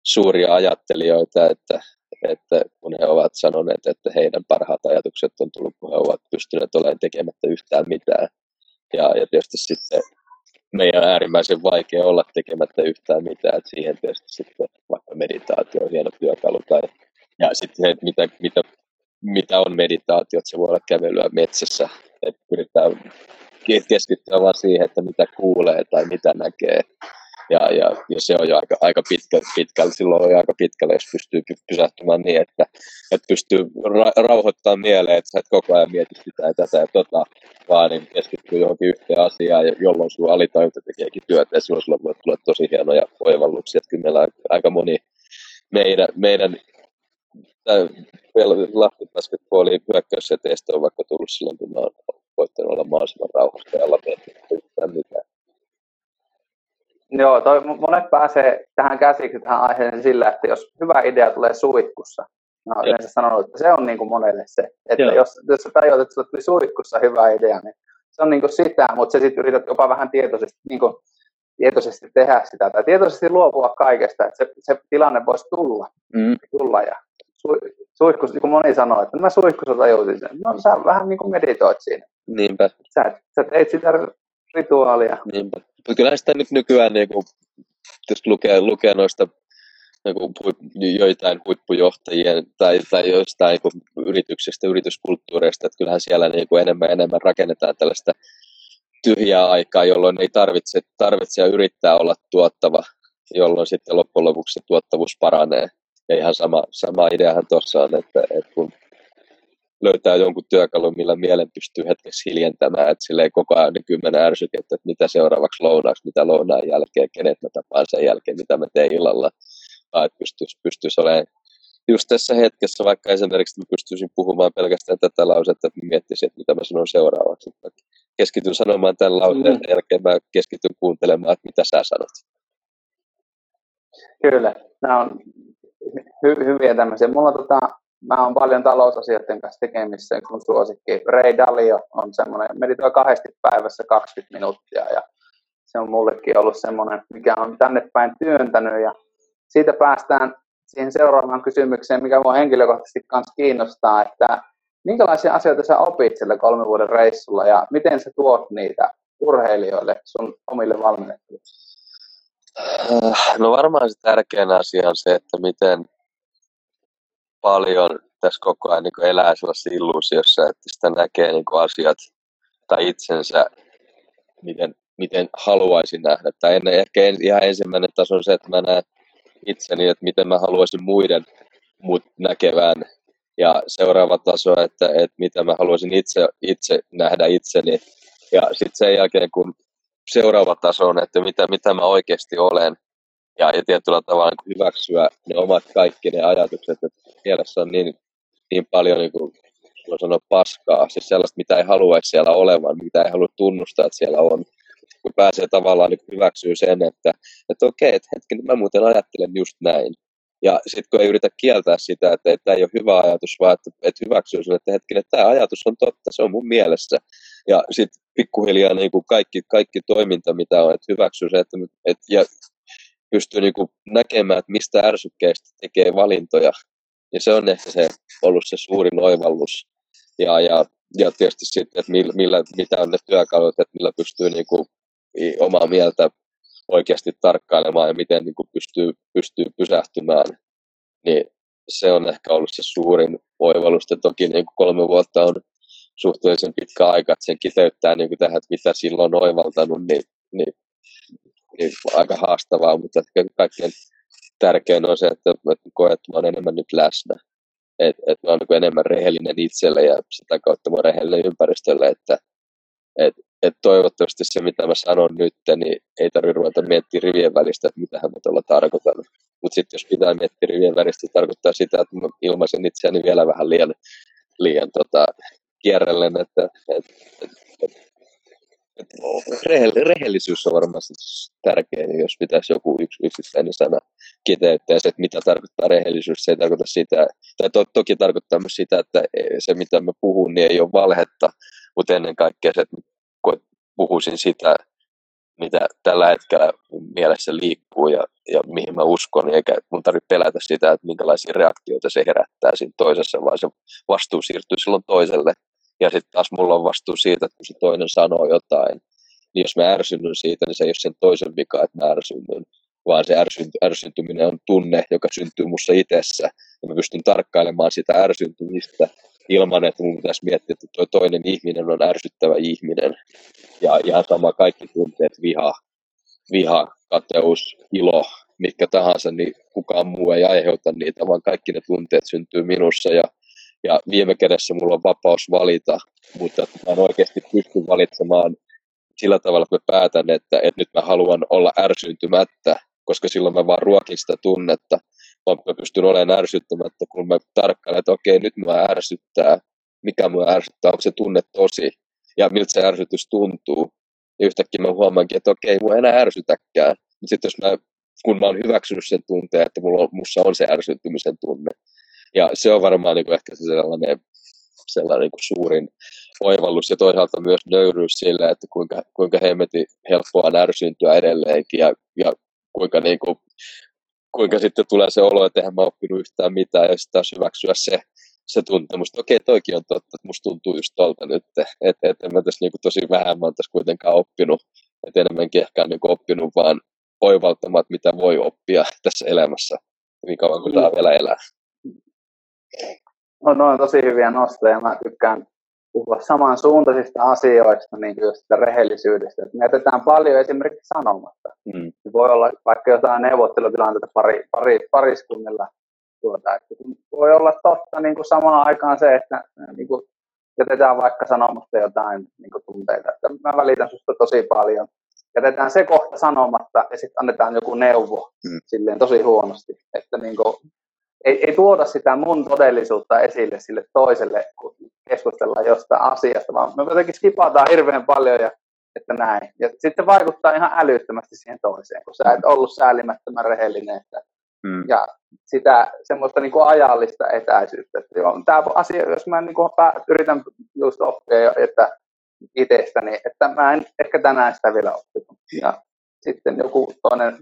suuria ajattelijoita, että, että kun he ovat sanoneet, että heidän parhaat ajatukset on tullut, kun he ovat pystyneet olemaan tekemättä yhtään mitään. Ja, ja tietysti sitten meidän on äärimmäisen vaikea olla tekemättä yhtään mitään. Että siihen tietysti sitten vaikka meditaatio on hieno työkalu. Tai, ja sitten se, että mitä, mitä, mitä on meditaatio, että se voi olla kävelyä metsässä. Että pyritään keskittyä vaan siihen, että mitä kuulee tai mitä näkee. Ja, ja, ja se on jo aika, aika pitkä, pitkällä, silloin on jo aika pitkällä, jos pystyy pysähtymään niin, että, että pystyy ra- rauhoittamaan mieleen, että sä et koko ajan mieti sitä ja tätä ja tota, vaan niin keskittyy johonkin yhteen asiaan, jolloin sun alitajunta tekeekin työtä ja silloin sulla voi tulla tosi hienoja oivalluksia. Että kyllä meillä on aika moni meidän, meidän Lahti basketballin hyökkäysseteistä on vaikka tullut silloin, kun mä oon voittanut olla mahdollisimman rauhassa ja olla mitään. Joo, toi, monet pääsee tähän käsiksi tähän aiheeseen sillä, että jos hyvä idea tulee suihkussa, mä oon yleensä sanonut, että se on niin kuin monelle se. Että jos, jos sä tajuat, että sulla tuli suihkussa hyvä idea, niin se on niin kuin sitä, mutta se sitten yrität jopa vähän tietoisesti, niin kuin, tietoisesti tehdä sitä tai tietoisesti luopua kaikesta, että se, se tilanne voisi tulla. Mm. tulla ja su, suihkus, niin kuin moni sanoo, että mä suihkussa tajusin sen. No sä vähän niin kuin meditoit siinä. Niinpä. Sä, sä teit sitä rituaalia. Niinpä. Mutta kyllähän sitä nyt nykyään, niin kuin, jos lukee, lukee noista niin kuin, joitain huippujohtajien tai, tai joistain niin yrityksistä, yrityskulttuureista, että kyllähän siellä niin kuin enemmän enemmän rakennetaan tällaista tyhjää aikaa, jolloin ei tarvitse, tarvitse ja yrittää olla tuottava, jolloin sitten loppujen lopuksi tuottavuus paranee. Ja ihan sama, sama ideahan tuossa on, että, että kun löytää jonkun työkalun, millä mielen pystyy hetkessä hiljentämään, että sille ei koko ajan ne kymmenen ärsykettä, että mitä seuraavaksi lounaaksi, mitä lounaan jälkeen, kenet mä tapaan sen jälkeen, mitä mä teen illalla, tai että pystyisi, pystyisi olemaan just tässä hetkessä, vaikka esimerkiksi mä pystyisin puhumaan pelkästään tätä lausetta, että mä miettisin, että mitä mä sanon seuraavaksi. Että keskityn sanomaan tämän lauseen mm. jälkeen, mä keskityn kuuntelemaan, että mitä sä sanot. Kyllä, nämä on hy- hyviä tämmöisiä. Mulla tota, mä oon paljon talousasioiden kanssa tekemissä, kun suosikki Ray Dalio on semmoinen, meditoi kahdesti päivässä 20 minuuttia ja se on mullekin ollut semmoinen, mikä on tänne päin työntänyt ja siitä päästään siihen seuraavaan kysymykseen, mikä mua henkilökohtaisesti myös kiinnostaa, että minkälaisia asioita sä opit sillä kolmen vuoden reissulla ja miten sä tuot niitä urheilijoille sun omille valmennettaville? Äh, no varmaan se tärkein asia on se, että miten paljon tässä koko ajan niin elää sellaisessa illuusiossa, että sitä näkee niin asiat tai itsensä, miten, miten haluaisin nähdä. Tai ennen, ehkä en, ihan ensimmäinen taso on se, että mä näen itseni, että miten mä haluaisin muiden mut näkevään. Ja seuraava taso, että, että mitä mä haluaisin itse, itse nähdä itseni. Ja sitten sen jälkeen, kun seuraava taso on, että mitä, mitä mä oikeasti olen. Ja, ja tietyllä tavalla niin hyväksyä ne omat kaikki ne ajatukset, että mielessä on niin, niin paljon niin kuin, sanoa paskaa, siis sellaista, mitä ei haluaisi siellä olevan, mitä ei halua tunnustaa, että siellä on. Kun pääsee tavallaan niin hyväksyä sen, että, että okei, että hetken, mä muuten ajattelen just näin. Ja sitten kun ei yritä kieltää sitä, että, että tämä ei ole hyvä ajatus, vaan että, että hyväksyy sen, että hetken, että tämä ajatus on totta, se on mun mielessä. Ja sitten pikkuhiljaa niin kuin kaikki, kaikki toiminta, mitä on, että hyväksyy se, että, että ja pystyy niin kuin näkemään, että mistä ärsykkeistä tekee valintoja. Ja se on ehkä se, ollut se suurin oivallus. Ja, ja, ja tietysti sitten, että millä, millä, mitä on ne työkalut, että millä pystyy niin kuin omaa mieltä oikeasti tarkkailemaan ja miten niin kuin pystyy, pystyy pysähtymään, niin se on ehkä ollut se suurin oivallus. Ja toki niin kuin kolme vuotta on suhteellisen pitkä aika, että sen kiteyttää niin kuin tähän, että mitä silloin on oivaltanut, niin, niin, niin aika haastavaa, mutta ehkä kaikkein tärkein on se, että, että koet, että mä olen enemmän nyt läsnä. Että et mä olen niin enemmän rehellinen itselle ja sitä kautta mä rehellinen ympäristölle, että et, et toivottavasti se, mitä mä sanon nyt, niin ei tarvitse ruveta miettiä rivien välistä, että mitä mä tuolla tarkoitan. Mutta sitten jos pitää miettiä rivien välistä, se tarkoittaa sitä, että mä ilmaisen itseäni vielä vähän liian, liian tota, kierrellen, että et, et, et, rehellisyys on varmasti tärkeä, niin jos pitäisi joku yksi yksittäinen sana kiteyttää se, että mitä tarkoittaa rehellisyys, se ei tarkoita sitä, tai to, toki tarkoittaa myös sitä, että se mitä mä puhun, niin ei ole valhetta, mutta ennen kaikkea se, että puhuisin sitä, mitä tällä hetkellä mielessä liikkuu ja, ja mihin mä uskon, eikä mun tarvitse pelätä sitä, että minkälaisia reaktioita se herättää siinä toisessa, vaan se vastuu siirtyy silloin toiselle. Ja sitten taas mulla on vastuu siitä, että kun se toinen sanoo jotain, niin jos mä ärsynnyn siitä, niin se ei ole sen toisen vika, että mä ärsynnyn, vaan se ärsynt- ärsyntyminen on tunne, joka syntyy mussa itsessä. Ja mä pystyn tarkkailemaan sitä ärsyntymistä ilman, että mun pitäisi miettiä, että tuo toinen ihminen on ärsyttävä ihminen. Ja ihan sama kaikki tunteet, viha, viha, kateus, ilo, mitkä tahansa, niin kukaan muu ei aiheuta niitä, vaan kaikki ne tunteet syntyy minussa ja, ja viime kädessä mulla on vapaus valita, mutta mä en oikeasti pysty valitsemaan sillä tavalla, että mä päätän, että, että nyt mä haluan olla ärsyntymättä, koska silloin mä vaan ruokin sitä tunnetta, vaan mä pystyn olemaan ärsyttämättä, kun mä tarkkailen, että okei, nyt mä ärsyttää, mikä mua ärsyttää, onko se tunne tosi, ja miltä se ärsytys tuntuu. Ja yhtäkkiä mä huomaankin, että okei, mua enää ärsytäkään. Sitten jos mä, kun mä oon hyväksynyt sen tunteen, että mulla on, mussa on se ärsyttymisen tunne. Ja se on varmaan niin kuin ehkä se sellainen, sellainen niin kuin suurin oivallus ja toisaalta myös nöyryys sille, että kuinka, kuinka hemmetin helppoa on ärsyntyä edelleenkin ja, ja kuinka, niin kuin, kuinka sitten tulee se olo, että eihän mä oppinut yhtään mitään ja sitten taas hyväksyä se, se tuntemus, että okei, toikin on totta, että musta tuntuu just tolta nyt, että et en mä tässä niinku tosi vähän mä tässä kuitenkaan oppinut, että enemmänkin ehkä on niinku oppinut vaan oivaltamaan, mitä voi oppia tässä elämässä, niin kauan kuin tämä vielä elää. No, no on tosi hyviä nostoja. Mä tykkään puhua samansuuntaisista asioista, niin kuin sitä rehellisyydestä. me jätetään paljon esimerkiksi sanomatta. Mm. Voi olla vaikka jotain neuvottelutilanteita pari, pari, pariskunnilla, tuota, että voi olla totta niin kuin samaan aikaan se, että niin kuin jätetään vaikka sanomatta jotain niin kuin tunteita, että mä välitän susta tosi paljon. Jätetään se kohta sanomatta ja sitten annetaan joku neuvo mm. silleen tosi huonosti, että niin kuin, ei, ei tuoda sitä mun todellisuutta esille sille toiselle, kun keskustellaan jostain asiasta, vaan me jotenkin skipataan hirveän paljon ja että näin. Ja sitten vaikuttaa ihan älyttömästi siihen toiseen, kun sä et ollut säälimättömän rehellinen. Että, hmm. Ja sitä semmoista niin kuin ajallista etäisyyttä. Että joo, tämä asia, jos mä niin kuin yritän just oppia, että itsestäni, että mä en ehkä tänään sitä vielä oppinut. Ja sitten joku toinen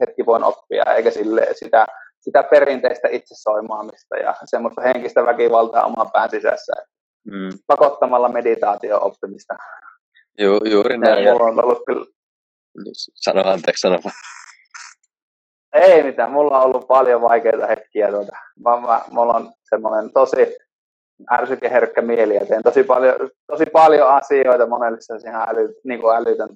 hetki voin oppia, eikä sille sitä sitä perinteistä itsesoimaamista ja semmoista henkistä väkivaltaa oman pään sisässä. Mm. Pakottamalla meditaatio oppimista. Ju, juuri näin. Ja mulla on ollut kyllä... Sano anteeksi, sano Ei mitään, mulla on ollut paljon vaikeita hetkiä. Tuota. Mä, mä, mulla on semmoinen tosi ärsykeherkkä mieli ja teen tosi paljon, tosi paljon asioita monelle se ihan äly, niin kuin älytön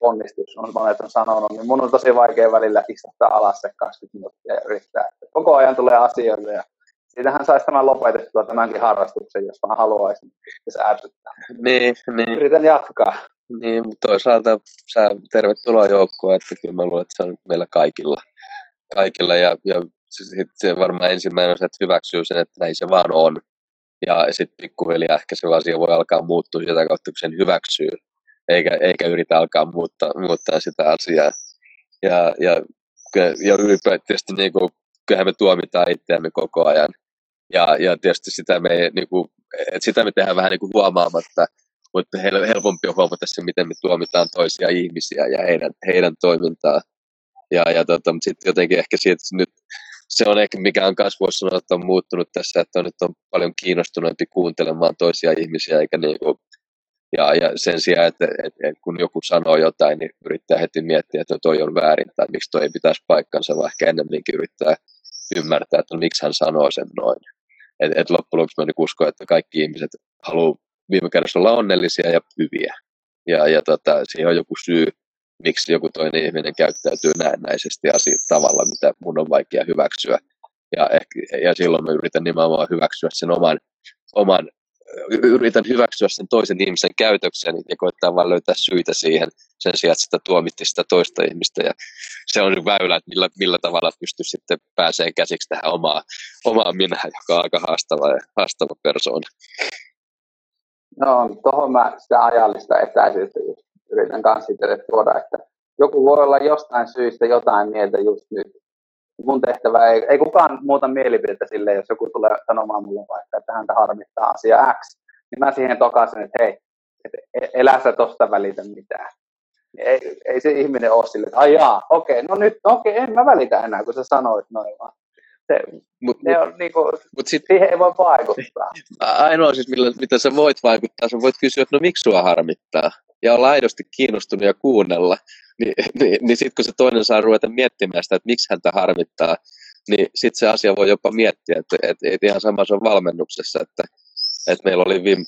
onnistus, on monet on sanonut, niin mun on tosi vaikea välillä istuttaa alas se 20 minuuttia ja yrittää. Koko ajan tulee asioita ja siitähän saisi tämän lopetettua tämänkin harrastuksen, jos vaan haluaisin, ja se ärsyttää. Niin, niin. Yritän jatkaa. Niin, mutta toisaalta sä tervetuloa joukkoon, että kyllä mä luulen, että se on meillä kaikilla. kaikilla ja, ja se varmaan ensimmäinen on se, että hyväksyy sen, että näin se vaan on. Ja sitten pikkuhiljaa ehkä se asia voi alkaa muuttua sitä kautta, kun sen hyväksyy, eikä, eikä yritä alkaa muuttaa, muuttaa sitä asiaa. Ja, ja, ja ylipäätään niin kuin, kyllähän me tuomitaan itseämme koko ajan. Ja, ja tietysti sitä me, niin kuin, että sitä me tehdään vähän niin kuin huomaamatta, mutta helpompi on huomata se, miten me tuomitaan toisia ihmisiä ja heidän, heidän toimintaa. Ja, ja tota, mutta sitten jotenkin ehkä siitä nyt se on ehkä mikä on voisi sanoa, että on muuttunut tässä, että on nyt on paljon kiinnostuneempi kuuntelemaan toisia ihmisiä, eikä niin kuin, ja, ja sen sijaan, että, että, että, kun joku sanoo jotain, niin yrittää heti miettiä, että toi on väärin tai miksi toi ei pitäisi paikkansa, vaan ehkä ennemminkin yrittää ymmärtää, että miksi hän sanoo sen noin. Et, et loppujen lopuksi mä niin uskon, että kaikki ihmiset haluaa viime kädessä olla onnellisia ja hyviä. Ja, ja tota, siihen on joku syy, miksi joku toinen ihminen käyttäytyy näennäisesti asiat tavalla, mitä mun on vaikea hyväksyä. Ja, ehkä, ja silloin mä yritän nimenomaan hyväksyä sen oman, oman yritän hyväksyä sen toisen ihmisen käytöksen ja koittaa vaan löytää syitä siihen sen sijaan, että sitä tuomitti sitä toista ihmistä. Ja se on väylä, että millä, millä tavalla pystyy sitten pääsee käsiksi tähän omaa, omaa minä, joka on aika haastava, ja haastava persoona. No, tuohon mä sitä ajallista etäisyyttä yritän kanssa tuoda, että joku voi olla jostain syystä jotain mieltä just nyt. Mun tehtävä ei, ei kukaan muuta mielipidettä sille, jos joku tulee sanomaan mulle vaikka, että häntä harmittaa asia X, niin mä siihen tokasin, että hei, että e, elä sä tosta välitä mitään. Ei, ei se ihminen ole sille, että ajaa, okei, okay, no nyt, okei, okay, en mä välitä enää, kun sä sanoit noin vaan. Se, mut, ne on, niin kuin, mut sit, siihen ei voi vaikuttaa. Ainoa siis, millä, mitä sä voit vaikuttaa, sä voit kysyä, että no miksi sua harmittaa? Ja olla aidosti kiinnostunut ja kuunnella, niin, niin, niin sitten kun se toinen saa ruveta miettimään sitä, että miksi häntä harmittaa, niin sitten se asia voi jopa miettiä, että, että, että ihan sama se on valmennuksessa, että, että meillä oli viime,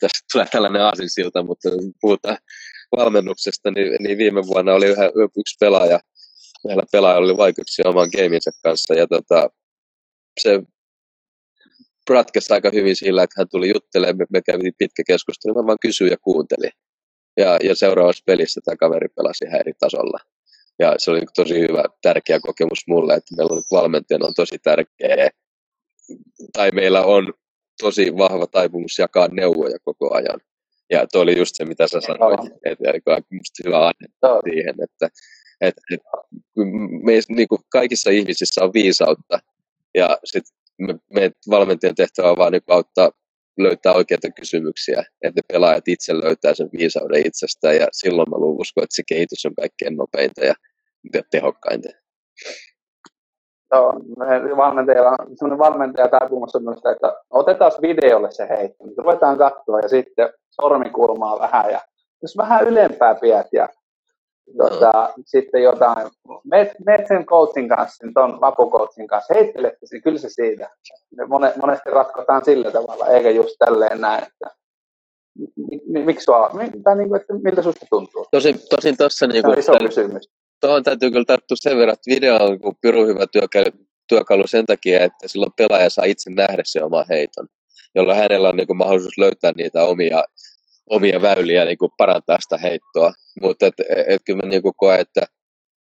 tässä tulee tällainen aasinsilta, mutta puhutaan valmennuksesta, niin, niin viime vuonna oli yhä, yksi pelaaja, meillä pelaaja oli vaikeuksia oman gameinsa kanssa, ja tota, se ratkesi aika hyvin sillä, että hän tuli juttelemaan, me, me kävimme pitkä keskustelu, mä vaan kysyin ja kuuntelin. Ja, ja seuraavassa pelissä tämä kaveri pelasi ihan eri tasolla. Ja se oli tosi hyvä, tärkeä kokemus mulle, että meillä on valmentajana on tosi tärkeä, tai meillä on tosi vahva taipumus jakaa neuvoja koko ajan. Ja tuo oli just se, mitä sä sanoit, että on musta hyvä anne siihen, että, että, että me, niin kuin kaikissa ihmisissä on viisautta, ja sitten me, me valmentajan tehtävä on vaan niin auttaa löytää oikeita kysymyksiä, että ne pelaajat itse löytää sen viisauden itsestään ja silloin mä uskon, että se kehitys on kaikkein nopeinta ja tehokkainta. Joo, valmentajalla on sellainen valmentaja taipumassa myös, että otetaan videolle se heitto, niin ruvetaan katsoa ja sitten sormikulmaa vähän ja jos vähän ylempää piät ja tota, sitten jotain, sen coachin kanssa, tuon vapucoachin kanssa, heittelette niin kyllä se siitä. Me monesti ratkotaan sillä tavalla, eikä just tälleen näin, että miksi sua, tai niin kuin, että miltä susta tuntuu? Tosin, tosin tuossa niin kuin, iso kysymys. Tuohon täytyy kyllä tarttua sen verran, että video on niin pirun hyvä työkalu, työkalu sen takia, että silloin pelaaja saa itse nähdä se oma heiton, jolloin hänellä on niin kuin, mahdollisuus löytää niitä omia omia väyliä niin kuin parantaa sitä heittoa. Mutta et, et, kyllä mä niin kuin koen, että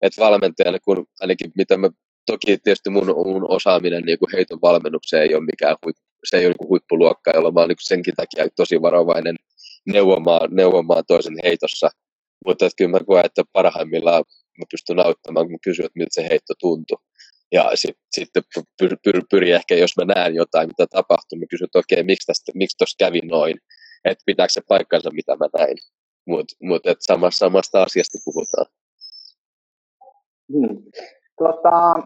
et valmentajana, kun ainakin mitä mä, toki tietysti mun, mun osaaminen niin kuin heiton valmennukseen ei ole mikään huippu, se ei ole niin huippuluokka, jolla mä olen niin senkin takia tosi varovainen neuvomaan, neuvomaan toisen heitossa. Mutta että kyllä mä koen, että parhaimmillaan mä pystyn auttamaan, kun kysyn, että miltä se heitto tuntui. Ja sitten sit pyr, pyr, pyri ehkä, jos mä näen jotain, mitä tapahtuu, mä kysyn, että okei, okay, miksi, miksi tuossa kävi noin että pitääkö se paikkansa, mitä mä näin. Mutta mut, et samasta, samasta asiasta puhutaan. Hmm. Tota,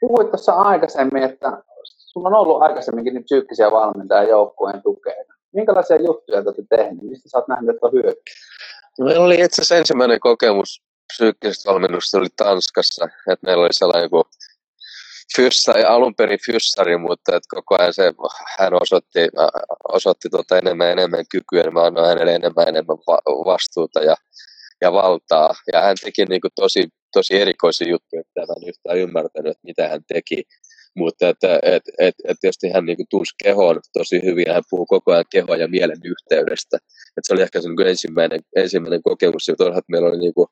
puhuit tuossa aikaisemmin, että sulla on ollut aikaisemminkin niin psyykkisiä valmentajia joukkueen tukea. Minkälaisia juttuja te olette tehneet? Mistä sä oot nähnyt, että on hyötyä? No, meillä oli itse asiassa ensimmäinen kokemus psyykkisestä valmennusta oli Tanskassa, että meillä oli sellainen kuin fyssari, alun perin fyssari, mutta että koko ajan se, hän osoitti, osoitti tuota enemmän ja enemmän kykyä, niin mä annoin hänelle enemmän enemmän vastuuta ja, ja valtaa. Ja hän teki niin kuin tosi, tosi erikoisia juttuja, että mä en yhtään ymmärtänyt, että mitä hän teki. Mutta että, et, et, et tietysti hän niin tunsi kehoon tosi hyvin ja hän puhuu koko ajan kehon ja mielen yhteydestä. Et se oli ehkä se niin ensimmäinen, ensimmäinen kokemus, että meillä oli niin kuin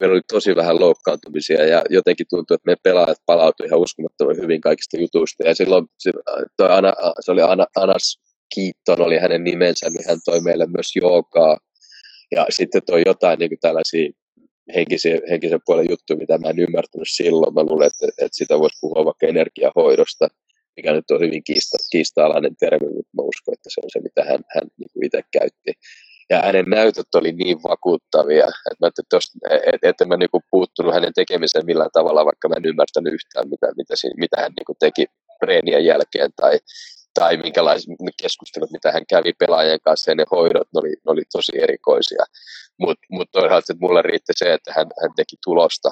meillä oli tosi vähän loukkaantumisia ja jotenkin tuntui, että me pelaajat palautui ihan uskomattoman hyvin kaikista jutuista. Ja silloin se, toi Ana, se oli Ana, Anas Kiitton oli hänen nimensä, niin hän toi meille myös joogaa. Ja sitten toi jotain niin tällaisia henkisen, henkisen puolen juttuja, mitä mä en ymmärtänyt silloin. Mä luulen, että, että sitä voisi puhua vaikka energiahoidosta, mikä nyt on hyvin kiista, kiista-alainen termi, mutta mä uskon, että se on se, mitä hän, hän niin itse käytti ja hänen näytöt oli niin vakuuttavia, että mä et, et, et mä niinku puuttunut hänen tekemiseen millään tavalla, vaikka mä en ymmärtänyt yhtään, mitä, mitä, siinä, mitä hän niinku teki treenien jälkeen tai, tai minkälaiset keskustelut, mitä hän kävi pelaajien kanssa ja ne hoidot, ne oli, ne oli tosi erikoisia. Mutta mut toisaalta että mulle riitti se, että hän, hän teki tulosta.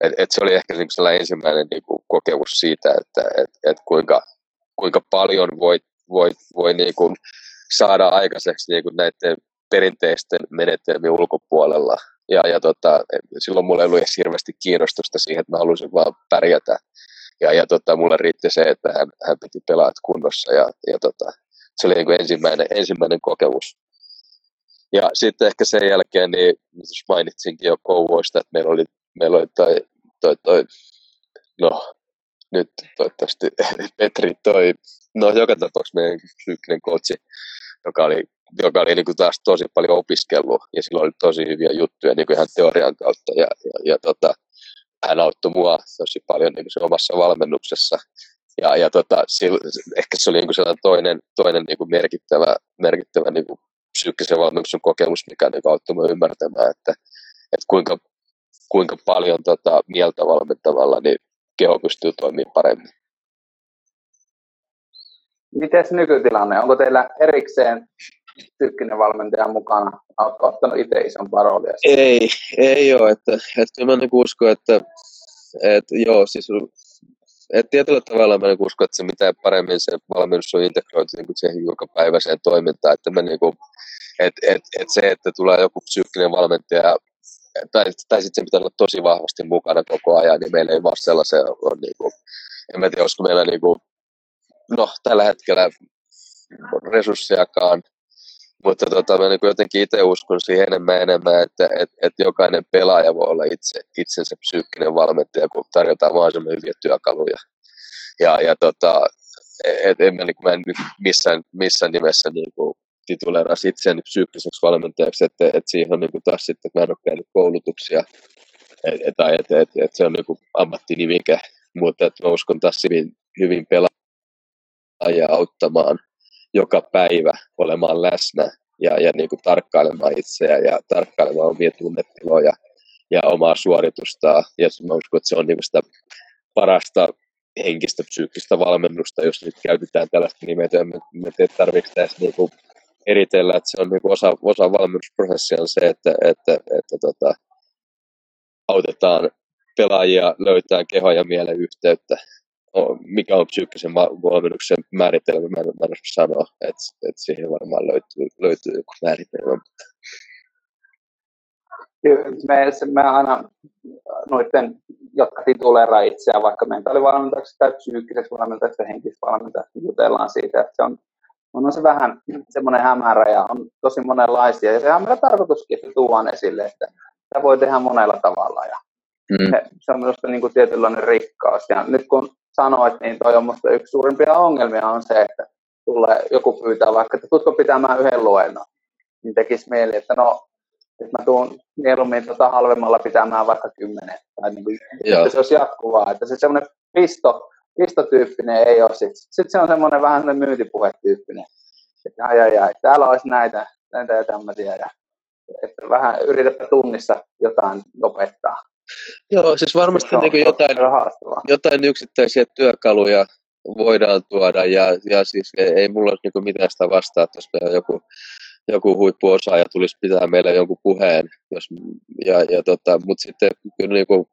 Et, et se oli ehkä niinku sellainen ensimmäinen niinku kokemus siitä, että et, et kuinka, kuinka paljon voi, voi, voi niinku saada aikaiseksi niin kuin näiden perinteisten menetelmien ulkopuolella. Ja, ja tota, silloin mulla ei ollut edes hirveästi kiinnostusta siihen, että mä halusin vaan pärjätä. Ja, ja tota, mulla riitti se, että hän, hän piti pelaat kunnossa ja, ja tota, se oli niin kuin ensimmäinen, ensimmäinen kokemus. Ja sitten ehkä sen jälkeen, niin mainitsinkin jo kouvoista, että meillä oli, meillä oli toi, toi, toi, no nyt toivottavasti Petri toi, no joka tapauksessa meidän psyykkinen coachi, joka oli, joka oli niin kuin taas tosi paljon opiskellut ja sillä oli tosi hyviä juttuja niin kuin ihan teorian kautta ja, ja, ja tota, hän auttoi mua tosi paljon niin kuin se omassa valmennuksessa. Ja, ja tota, ehkä se oli niin kuin sellainen toinen, toinen niin kuin merkittävä, merkittävä niin kuin psyykkisen valmennuksen kokemus, mikä niin kuin auttoi mua ymmärtämään, että, että kuinka, kuinka paljon tota, mieltä valmentavalla niin keho pystyy toimimaan paremmin. Miten nykytilanne? Onko teillä erikseen tykkinen valmentaja mukana? Oletko ottanut itse ison roolia? Ei, ei ole. Että, että kyllä mä niin uskon, että, että joo, siis että tietyllä tavalla mä niin uskon, että se mitä paremmin se valmennus on integroitu niin siihen päiväiseen toimintaan, että mä niin et, et, et se, että tulee joku psyykkinen valmentaja tai, tai sitten se pitää olla tosi vahvasti mukana koko ajan, niin meillä ei vaan sellaisen ole, niin en mä tiedä, olisiko meillä niin no tällä hetkellä resurssiakaan, mutta tota, mä niin jotenkin itse uskon siihen enemmän ja enemmän, että et, et jokainen pelaaja voi olla itse, itsensä psyykkinen valmentaja, kun tarjotaan mahdollisimman hyviä työkaluja. Ja, ja tota, et, en mä, niin mä en missään, missään nimessä niin kuin, tituleerasi itseäni psyykkiseksi valmentajaksi, että, että siihen on niin kuin taas sitten, että mä en ole käynyt koulutuksia, et, tai että et, et se on niin ammattinimike, mutta että mä uskon taas hyvin, hyvin pelaajia auttamaan joka päivä olemaan läsnä ja, ja niin kuin tarkkailemaan itseä ja tarkkailemaan omia tunnetiloja ja omaa suoritusta. Ja mä uskon, että se on niin kuin sitä parasta henkistä psyykkistä valmennusta, jos nyt käytetään tällaista nimeä, me, me ei tarvitse tässä niin kuin eritellä, että se on niin osa, osa valmennusprosessia on se, että, että, että tota, autetaan pelaajia löytämään keho ja mielen yhteyttä. Mikä on psyykkisen valmennuksen määritelmä, mä en, mä en sanoa, että, että siihen varmaan löytyy, löytyy joku määritelmä. Me, me aina noiden, jotka tituleeraa itseään vaikka mentaalivalmentajaksi tai psyykkiseksi valmentajaksi tai henkisessä valmentajaksi, niin jutellaan siitä, että se on on se vähän semmoinen hämärä ja on tosi monenlaisia. Ja sehän on meillä tarkoituskin, että tuodaan esille, että sitä voi tehdä monella tavalla. Ja mm. se on minusta niin kuin tietynlainen rikkaus. Ja nyt kun sanoit, niin toi on minusta yksi suurimpia ongelmia on se, että tulee joku pyytää vaikka, että tutko pitämään yhden luennon. Niin tekisi mieli, että no, että mä tuun mieluummin tota halvemmalla pitämään vaikka kymmenen. Tai niin kuin, että se olisi jatkuvaa. Että se semmoinen pisto, pistotyyppinen ei ole sitten. Sitten se on semmoinen vähän semmoinen myyntipuhetyyppinen. Että ai, ai, ai, täällä olisi näitä, näitä ja tämmöisiä. Ja, että vähän yritetään tunnissa jotain opettaa. Joo, siis varmasti niin kuin jotain, jotain yksittäisiä työkaluja voidaan tuoda ja, ja siis ei, ei mulla olisi niin mitään sitä vastaa, että jos meillä joku, joku huippuosaaja tulisi pitää meille jonkun puheen, jos, ja, ja tota, mutta sitten kyllä niin kuin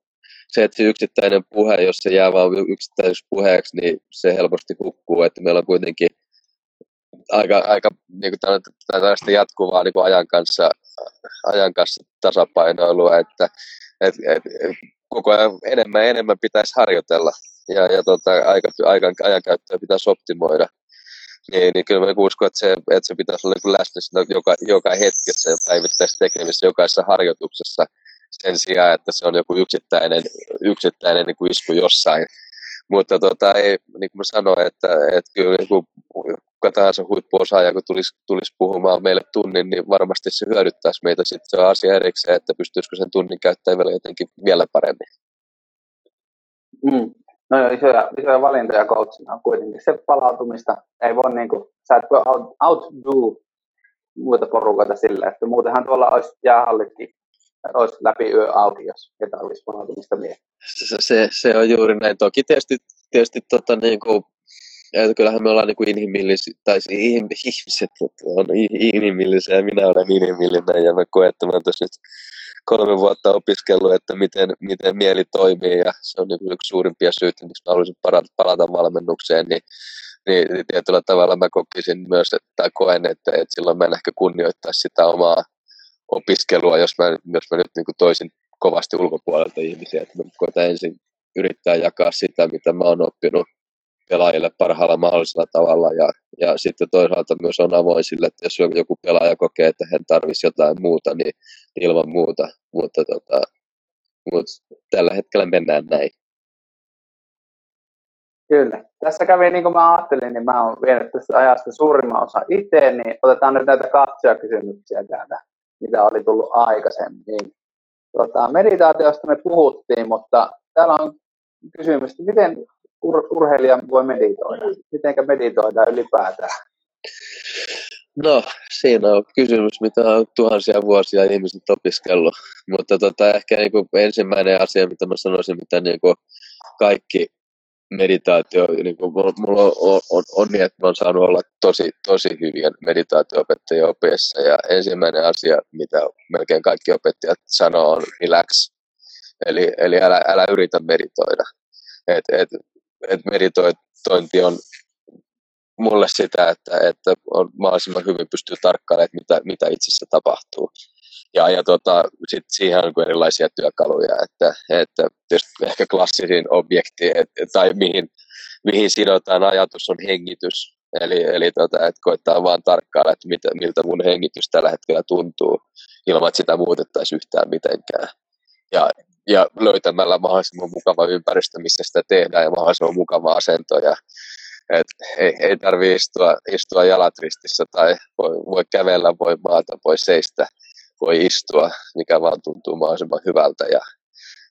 se, että se yksittäinen puhe, jos se jää vain yksittäiseksi puheeksi, niin se helposti hukkuu, että meillä on kuitenkin aika, aika niin kuin tällaista jatkuvaa niin kuin ajan, kanssa, ajan kanssa tasapainoilua, että et, et, koko ajan enemmän ja enemmän pitäisi harjoitella ja, ja tota, aika, aika, ajankäyttöä pitäisi optimoida. Niin, niin kyllä mä uskon, että se, että se pitäisi olla niin läsnä joka, joka hetkessä ja päivittäisessä tekemisessä, jokaisessa harjoituksessa sen sijaan, että se on joku yksittäinen, yksittäinen niin kuin isku jossain. Mutta tota, ei, niin kuin mä sanoin, että, että kyllä niin kuin, kuka tahansa huippuosaaja, kun tulisi, tulisi puhumaan meille tunnin, niin varmasti se hyödyttäisi meitä. Sitten se asia erikseen, että pystyisikö sen tunnin käyttämään vielä jotenkin vielä paremmin. Mm. No joo, isoja, isoja valintoja coachina on kuitenkin se palautumista. Ei voi niin kuin, sä et voi out, outdo muita porukoita sillä, että muutenhan tuolla olisi jäähallitkin olisi läpi yö auki, jos ketä olisi palautumista miettiä. Se, se, se, on juuri näin. Toki tietysti, tietysti tota, niin kuin, että kyllähän me ollaan niin kuin inhimillisiä, tai ihmiset on inhimillisiä ja minä olen inhimillinen ja mä koen, että mä tässä nyt kolme vuotta opiskellut, että miten, miten mieli toimii ja se on niin yksi suurimpia syitä, miksi mä haluaisin palata, palata valmennukseen, niin, niin tietyllä tavalla mä kokisin myös, että koen, että, että silloin mä en ehkä kunnioittaa sitä omaa opiskelua, jos mä, jos mä nyt niin kuin toisin kovasti ulkopuolelta ihmisiä, että mä koitan ensin yrittää jakaa sitä, mitä mä oon oppinut pelaajille parhaalla mahdollisella tavalla ja, ja sitten toisaalta myös on avoin sille, että jos joku pelaaja kokee, että hän tarvitsisi jotain muuta, niin ilman muuta, mutta, tota, mutta tällä hetkellä mennään näin. Kyllä. Tässä kävi niin kuin mä ajattelin, niin mä oon vienyt tästä ajasta suurimman osa itse, niin otetaan nyt näitä katsojakysymyksiä täältä, mitä oli tullut aikaisemmin. Tota, meditaatiosta me puhuttiin, mutta täällä on kysymys, että miten ur- urheilija voi meditoida? Miten meditoidaan ylipäätään? No, siinä on kysymys, mitä on tuhansia vuosia ihmiset opiskellut. Mutta tota, ehkä niin kuin ensimmäinen asia, mitä mä sanoisin, mitä niin kuin kaikki meditaatio, niin kuin mulla on, on, on onni, että mä oon saanut olla tosi, tosi hyvien meditaatio-opettajien opissa. Ja ensimmäinen asia, mitä melkein kaikki opettajat sanoo, on relax. Eli, eli älä, älä yritä meditoida. Et, et, et meditointi on mulle sitä, että, että on mahdollisimman hyvin pystyy tarkkailemaan, mitä, mitä itsessä tapahtuu. Ja, ja tota, sit siihen on erilaisia työkaluja, että, että ehkä klassisin objekti et, tai mihin, mihin sidotaan ajatus on hengitys. Eli, eli tota, että koittaa vaan tarkkailla, että mitä, miltä mun hengitys tällä hetkellä tuntuu, ilman että sitä muutettaisiin yhtään mitenkään. Ja, ja löytämällä mahdollisimman mukava ympäristö, missä sitä tehdään ja mahdollisimman mukava asento. Ja, et ei, ei tarvitse istua, istua jalat ristissä tai voi, voi kävellä, voi maata, voi seistä, voi istua, mikä vaan tuntuu mahdollisimman hyvältä ja,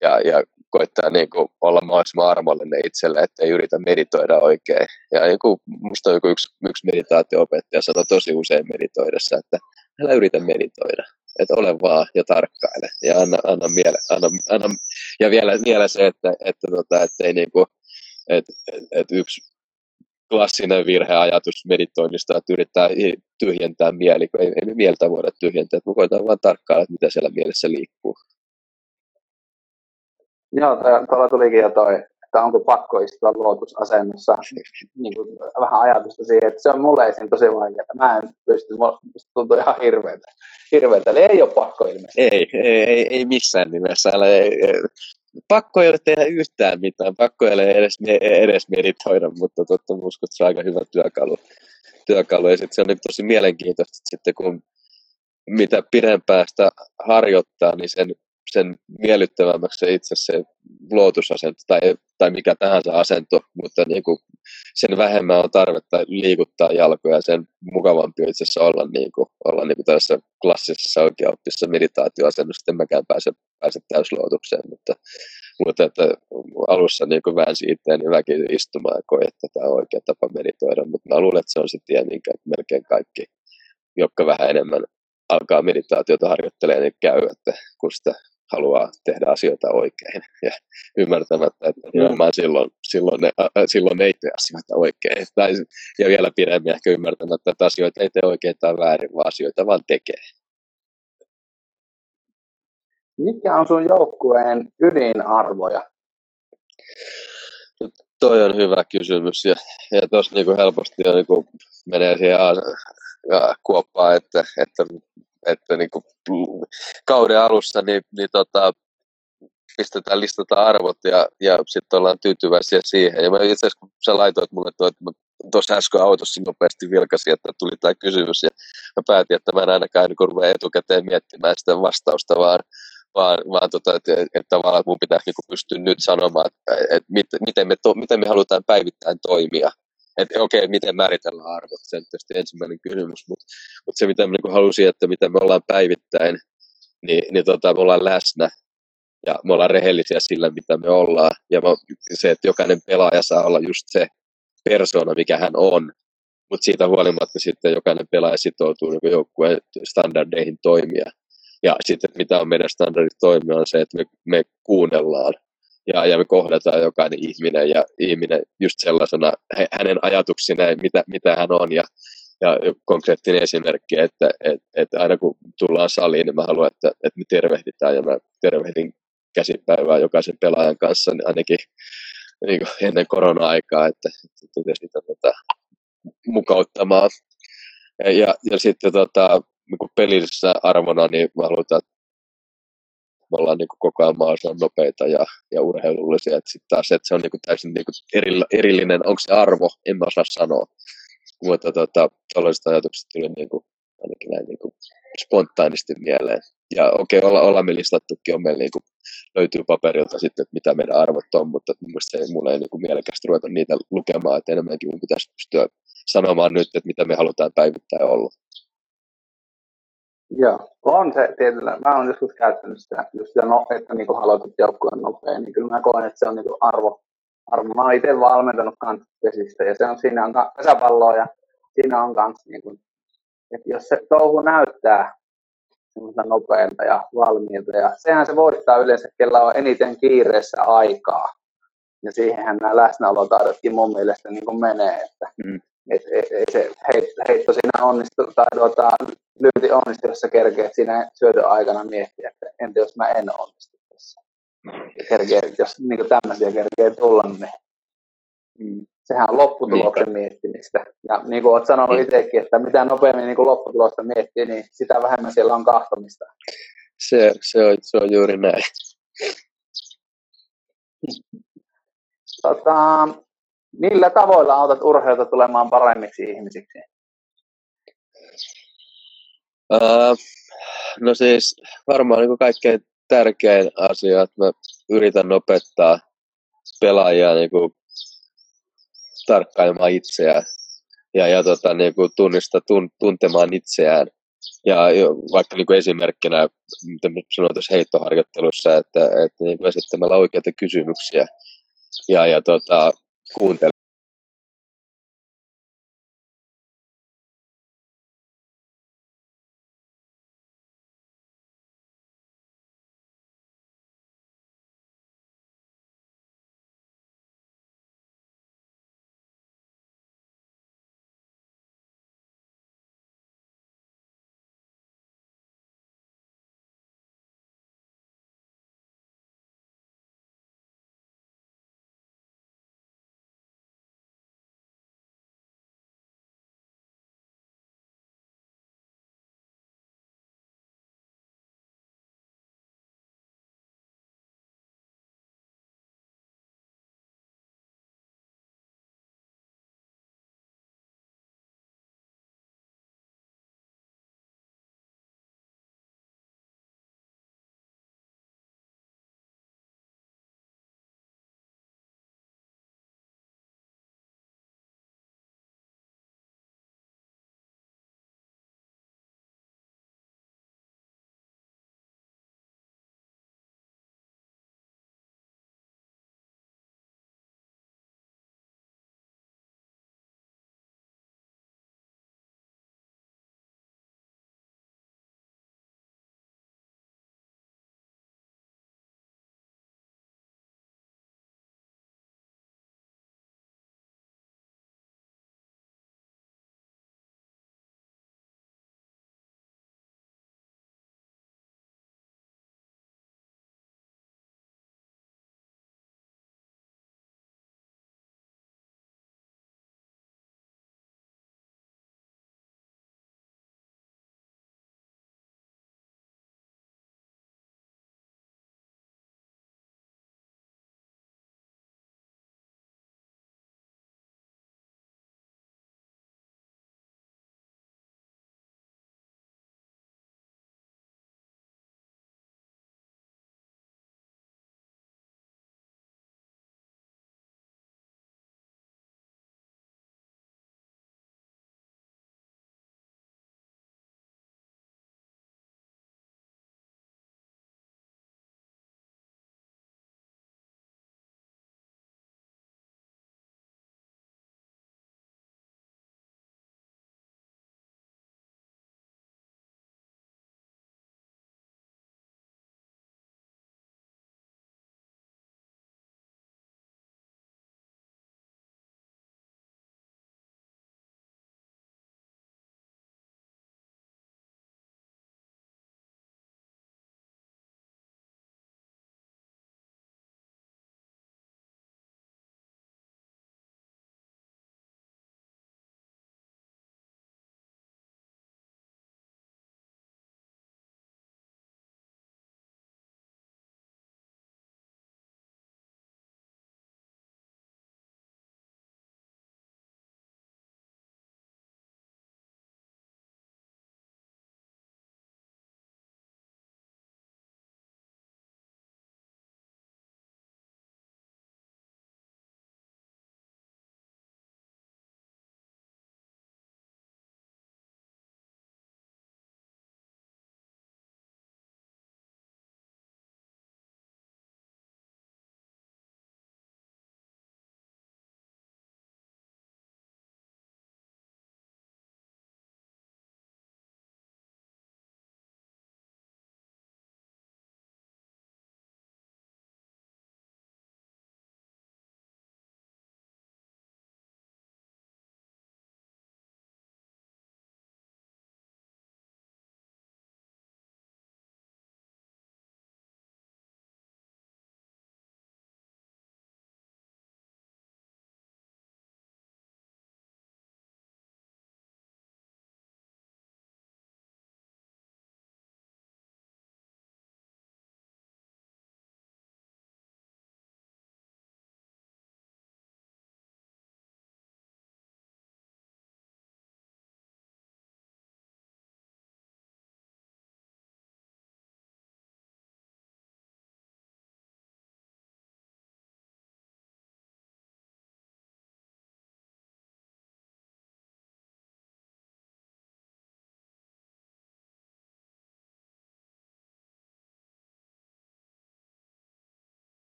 ja, ja koittaa niin kuin olla mahdollisimman armollinen itselle, ettei yritä meditoida oikein. Ja joku, musta joku yksi, yksi meditaatio-opettaja sanoi tosi usein meditoidessa, että älä yritä meditoida, että ole vaan ja tarkkaile ja anna, anna, miele, anna, anna ja vielä, vielä se, että, että, tota, että ei niin kuin, että, että yksi klassinen virheajatus meditoinnista, että yrittää tyhjentää mieli, kun ei, ei mieltä voida tyhjentää, me voidaan vain tarkkailla, että mitä siellä mielessä liikkuu. Joo, tuolla tulikin jo toi, että onko pakko istua luotusasennossa, niin kuin vähän ajatusta siihen, että se on mulle esim. tosi vaikeaa. Mä en pysty, musta tuntuu ihan hirveältä. hirveältä. Eli ei ole pakko ilmeisesti. Ei, ei, ei, ei missään nimessä. Älä, ei, pakko ei ole tehdä yhtään mitään, pakko ei ole edes, edes meditoida, mutta totta se on aika hyvä työkalu. työkalu. Ja sitten se on niin tosi mielenkiintoista, että sitten kun mitä pidempään sitä harjoittaa, niin sen sen miellyttävämmäksi se itse se luotusasento tai, tai mikä tahansa asento, mutta niin kuin sen vähemmän on tarvetta liikuttaa jalkoja ja sen mukavampi on itse asiassa olla, niin kuin, olla niin kuin tässä klassisessa oikeaoppissa meditaatioasennossa, että mäkään pääse, pääse täysluotukseen, mutta, mutta että alussa niin kuin väänsi itseäni väkisin istumaan ja koin, että tämä on oikea tapa meditoida, mutta mä luulen, että se on se tie, minkä melkein kaikki, jotka vähän enemmän alkaa meditaatiota harjoittelemaan, niin käy, että kun sitä haluaa tehdä asioita oikein ja ymmärtämättä, että nimenomaan silloin, silloin, ne, äh, silloin ei tee asioita oikein. Tai, ja vielä pidemmin ehkä ymmärtämättä, että asioita ei tee oikein tai väärin, vaan asioita vaan tekee. Mikä on sun joukkueen ydinarvoja? No, toi on hyvä kysymys ja, ja tuossa niinku helposti jo niinku menee siihen kuoppaan, että, että, että niinku kauden alussa niin, niin tota, pistetään, listataan arvot ja, ja sitten ollaan tyytyväisiä siihen. Ja mä itse asiassa, kun sä laitoit mulle tuo, että mä tuossa äsken autossa nopeasti vilkasin, että tuli tämä kysymys ja mä päätin, että mä en ainakaan niin etukäteen miettimään sitä vastausta, vaan vaan, vaan tota, että, että, että tavallaan mun pitää niin pystyä nyt sanomaan, että, että miten, me to, miten me halutaan päivittäin toimia. Että okei, okay, miten määritellään arvot, se on tietysti ensimmäinen kysymys, mutta, mutta se mitä mä niin halusin, että mitä me ollaan päivittäin, niin, niin tota, me ollaan läsnä ja me ollaan rehellisiä sillä, mitä me ollaan. Ja mä, se, että jokainen pelaaja saa olla just se persona, mikä hän on, mutta siitä huolimatta sitten jokainen pelaaja sitoutuu niin joukkueen standardeihin toimia. Ja sitten mitä on meidän standardit toimia on se, että me, me kuunnellaan ja, ja me kohdataan jokainen ihminen ja ihminen just sellaisena hänen ajatuksineen, mitä, mitä hän on ja, ja konkreettinen esimerkki, että, että, että aina kun tullaan saliin, niin mä haluan, että, että me tervehditään ja mä tervehdin käsipäivää jokaisen pelaajan kanssa niin ainakin niin kuin ennen korona-aikaa, että, että sitä tota, mukauttamaan. Ja, ja sitten tota, niin pelillisessä arvona, niin mä haluan, että me ollaan niin kuin koko ajan mahdollisimman nopeita ja, ja urheilullisia. Että sitten taas, että se on niin kuin täysin niin kuin erillinen, onko se arvo, en mä osaa sanoa. Mutta tota, tällaiset ajatukset tuli niin kuin, ainakin näin niin kuin spontaanisti mieleen. Ja okei, okay, olla, me listattukin, on meillä niin kuin, löytyy paperilta sitten, että mitä meidän arvot on, mutta mielestäni ei, mulla ei niin kuin mielekästä ruveta niitä lukemaan, että enemmänkin mun pitäisi pystyä sanomaan nyt, että mitä me halutaan päivittäin olla. Joo, on se tietyllä. Mä oon joskus käyttänyt sitä, just sitä no, että niin aloitat joukkueen nopea, niin kyllä mä koen, että se on niin arvo. arvo. Mä oon itse valmentanut kanssapesistä ja se on, siinä on pesäpalloa ja siinä on kans niin kuin, että jos se touhu näyttää semmoista nopealta ja valmiilta ja sehän se voittaa yleensä, kellä on eniten kiireessä aikaa. Ja siihenhän nämä läsnäolotaidotkin mun mielestä niin kuin menee, että mm. Et, et, et se heitto siinä onnistu, tai tuota, lyyti onnistu, jos sä kerkeet siinä syötön aikana miettiä, että entä jos mä en onnistu tässä. Ja kerkee, jos niin tämmöisiä kerkee tulla, niin mm, sehän on lopputuloksen Niinpä. miettimistä. Ja niin kuin olet sanonut niin. itsekin, että mitä nopeammin niin kuin lopputulosta miettii, niin sitä vähemmän siellä on kahtomista. Se, se, on, se on juuri näin. Tota, millä tavoilla autat urheilta tulemaan paremmiksi ihmisiksi? Uh, no siis varmaan niin kaikkein tärkein asia, että mä yritän opettaa pelaajia niin kuin tarkkailemaan itseään ja, ja tota, niin kuin tunnista, tun, tuntemaan itseään. Ja vaikka niin kuin esimerkkinä, mitä sanoin tuossa heittoharjoittelussa, että, että niin kuin esittämällä oikeita kysymyksiä ja, ja tota, kuuntele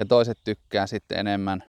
ja toiset tykkää sitten enemmän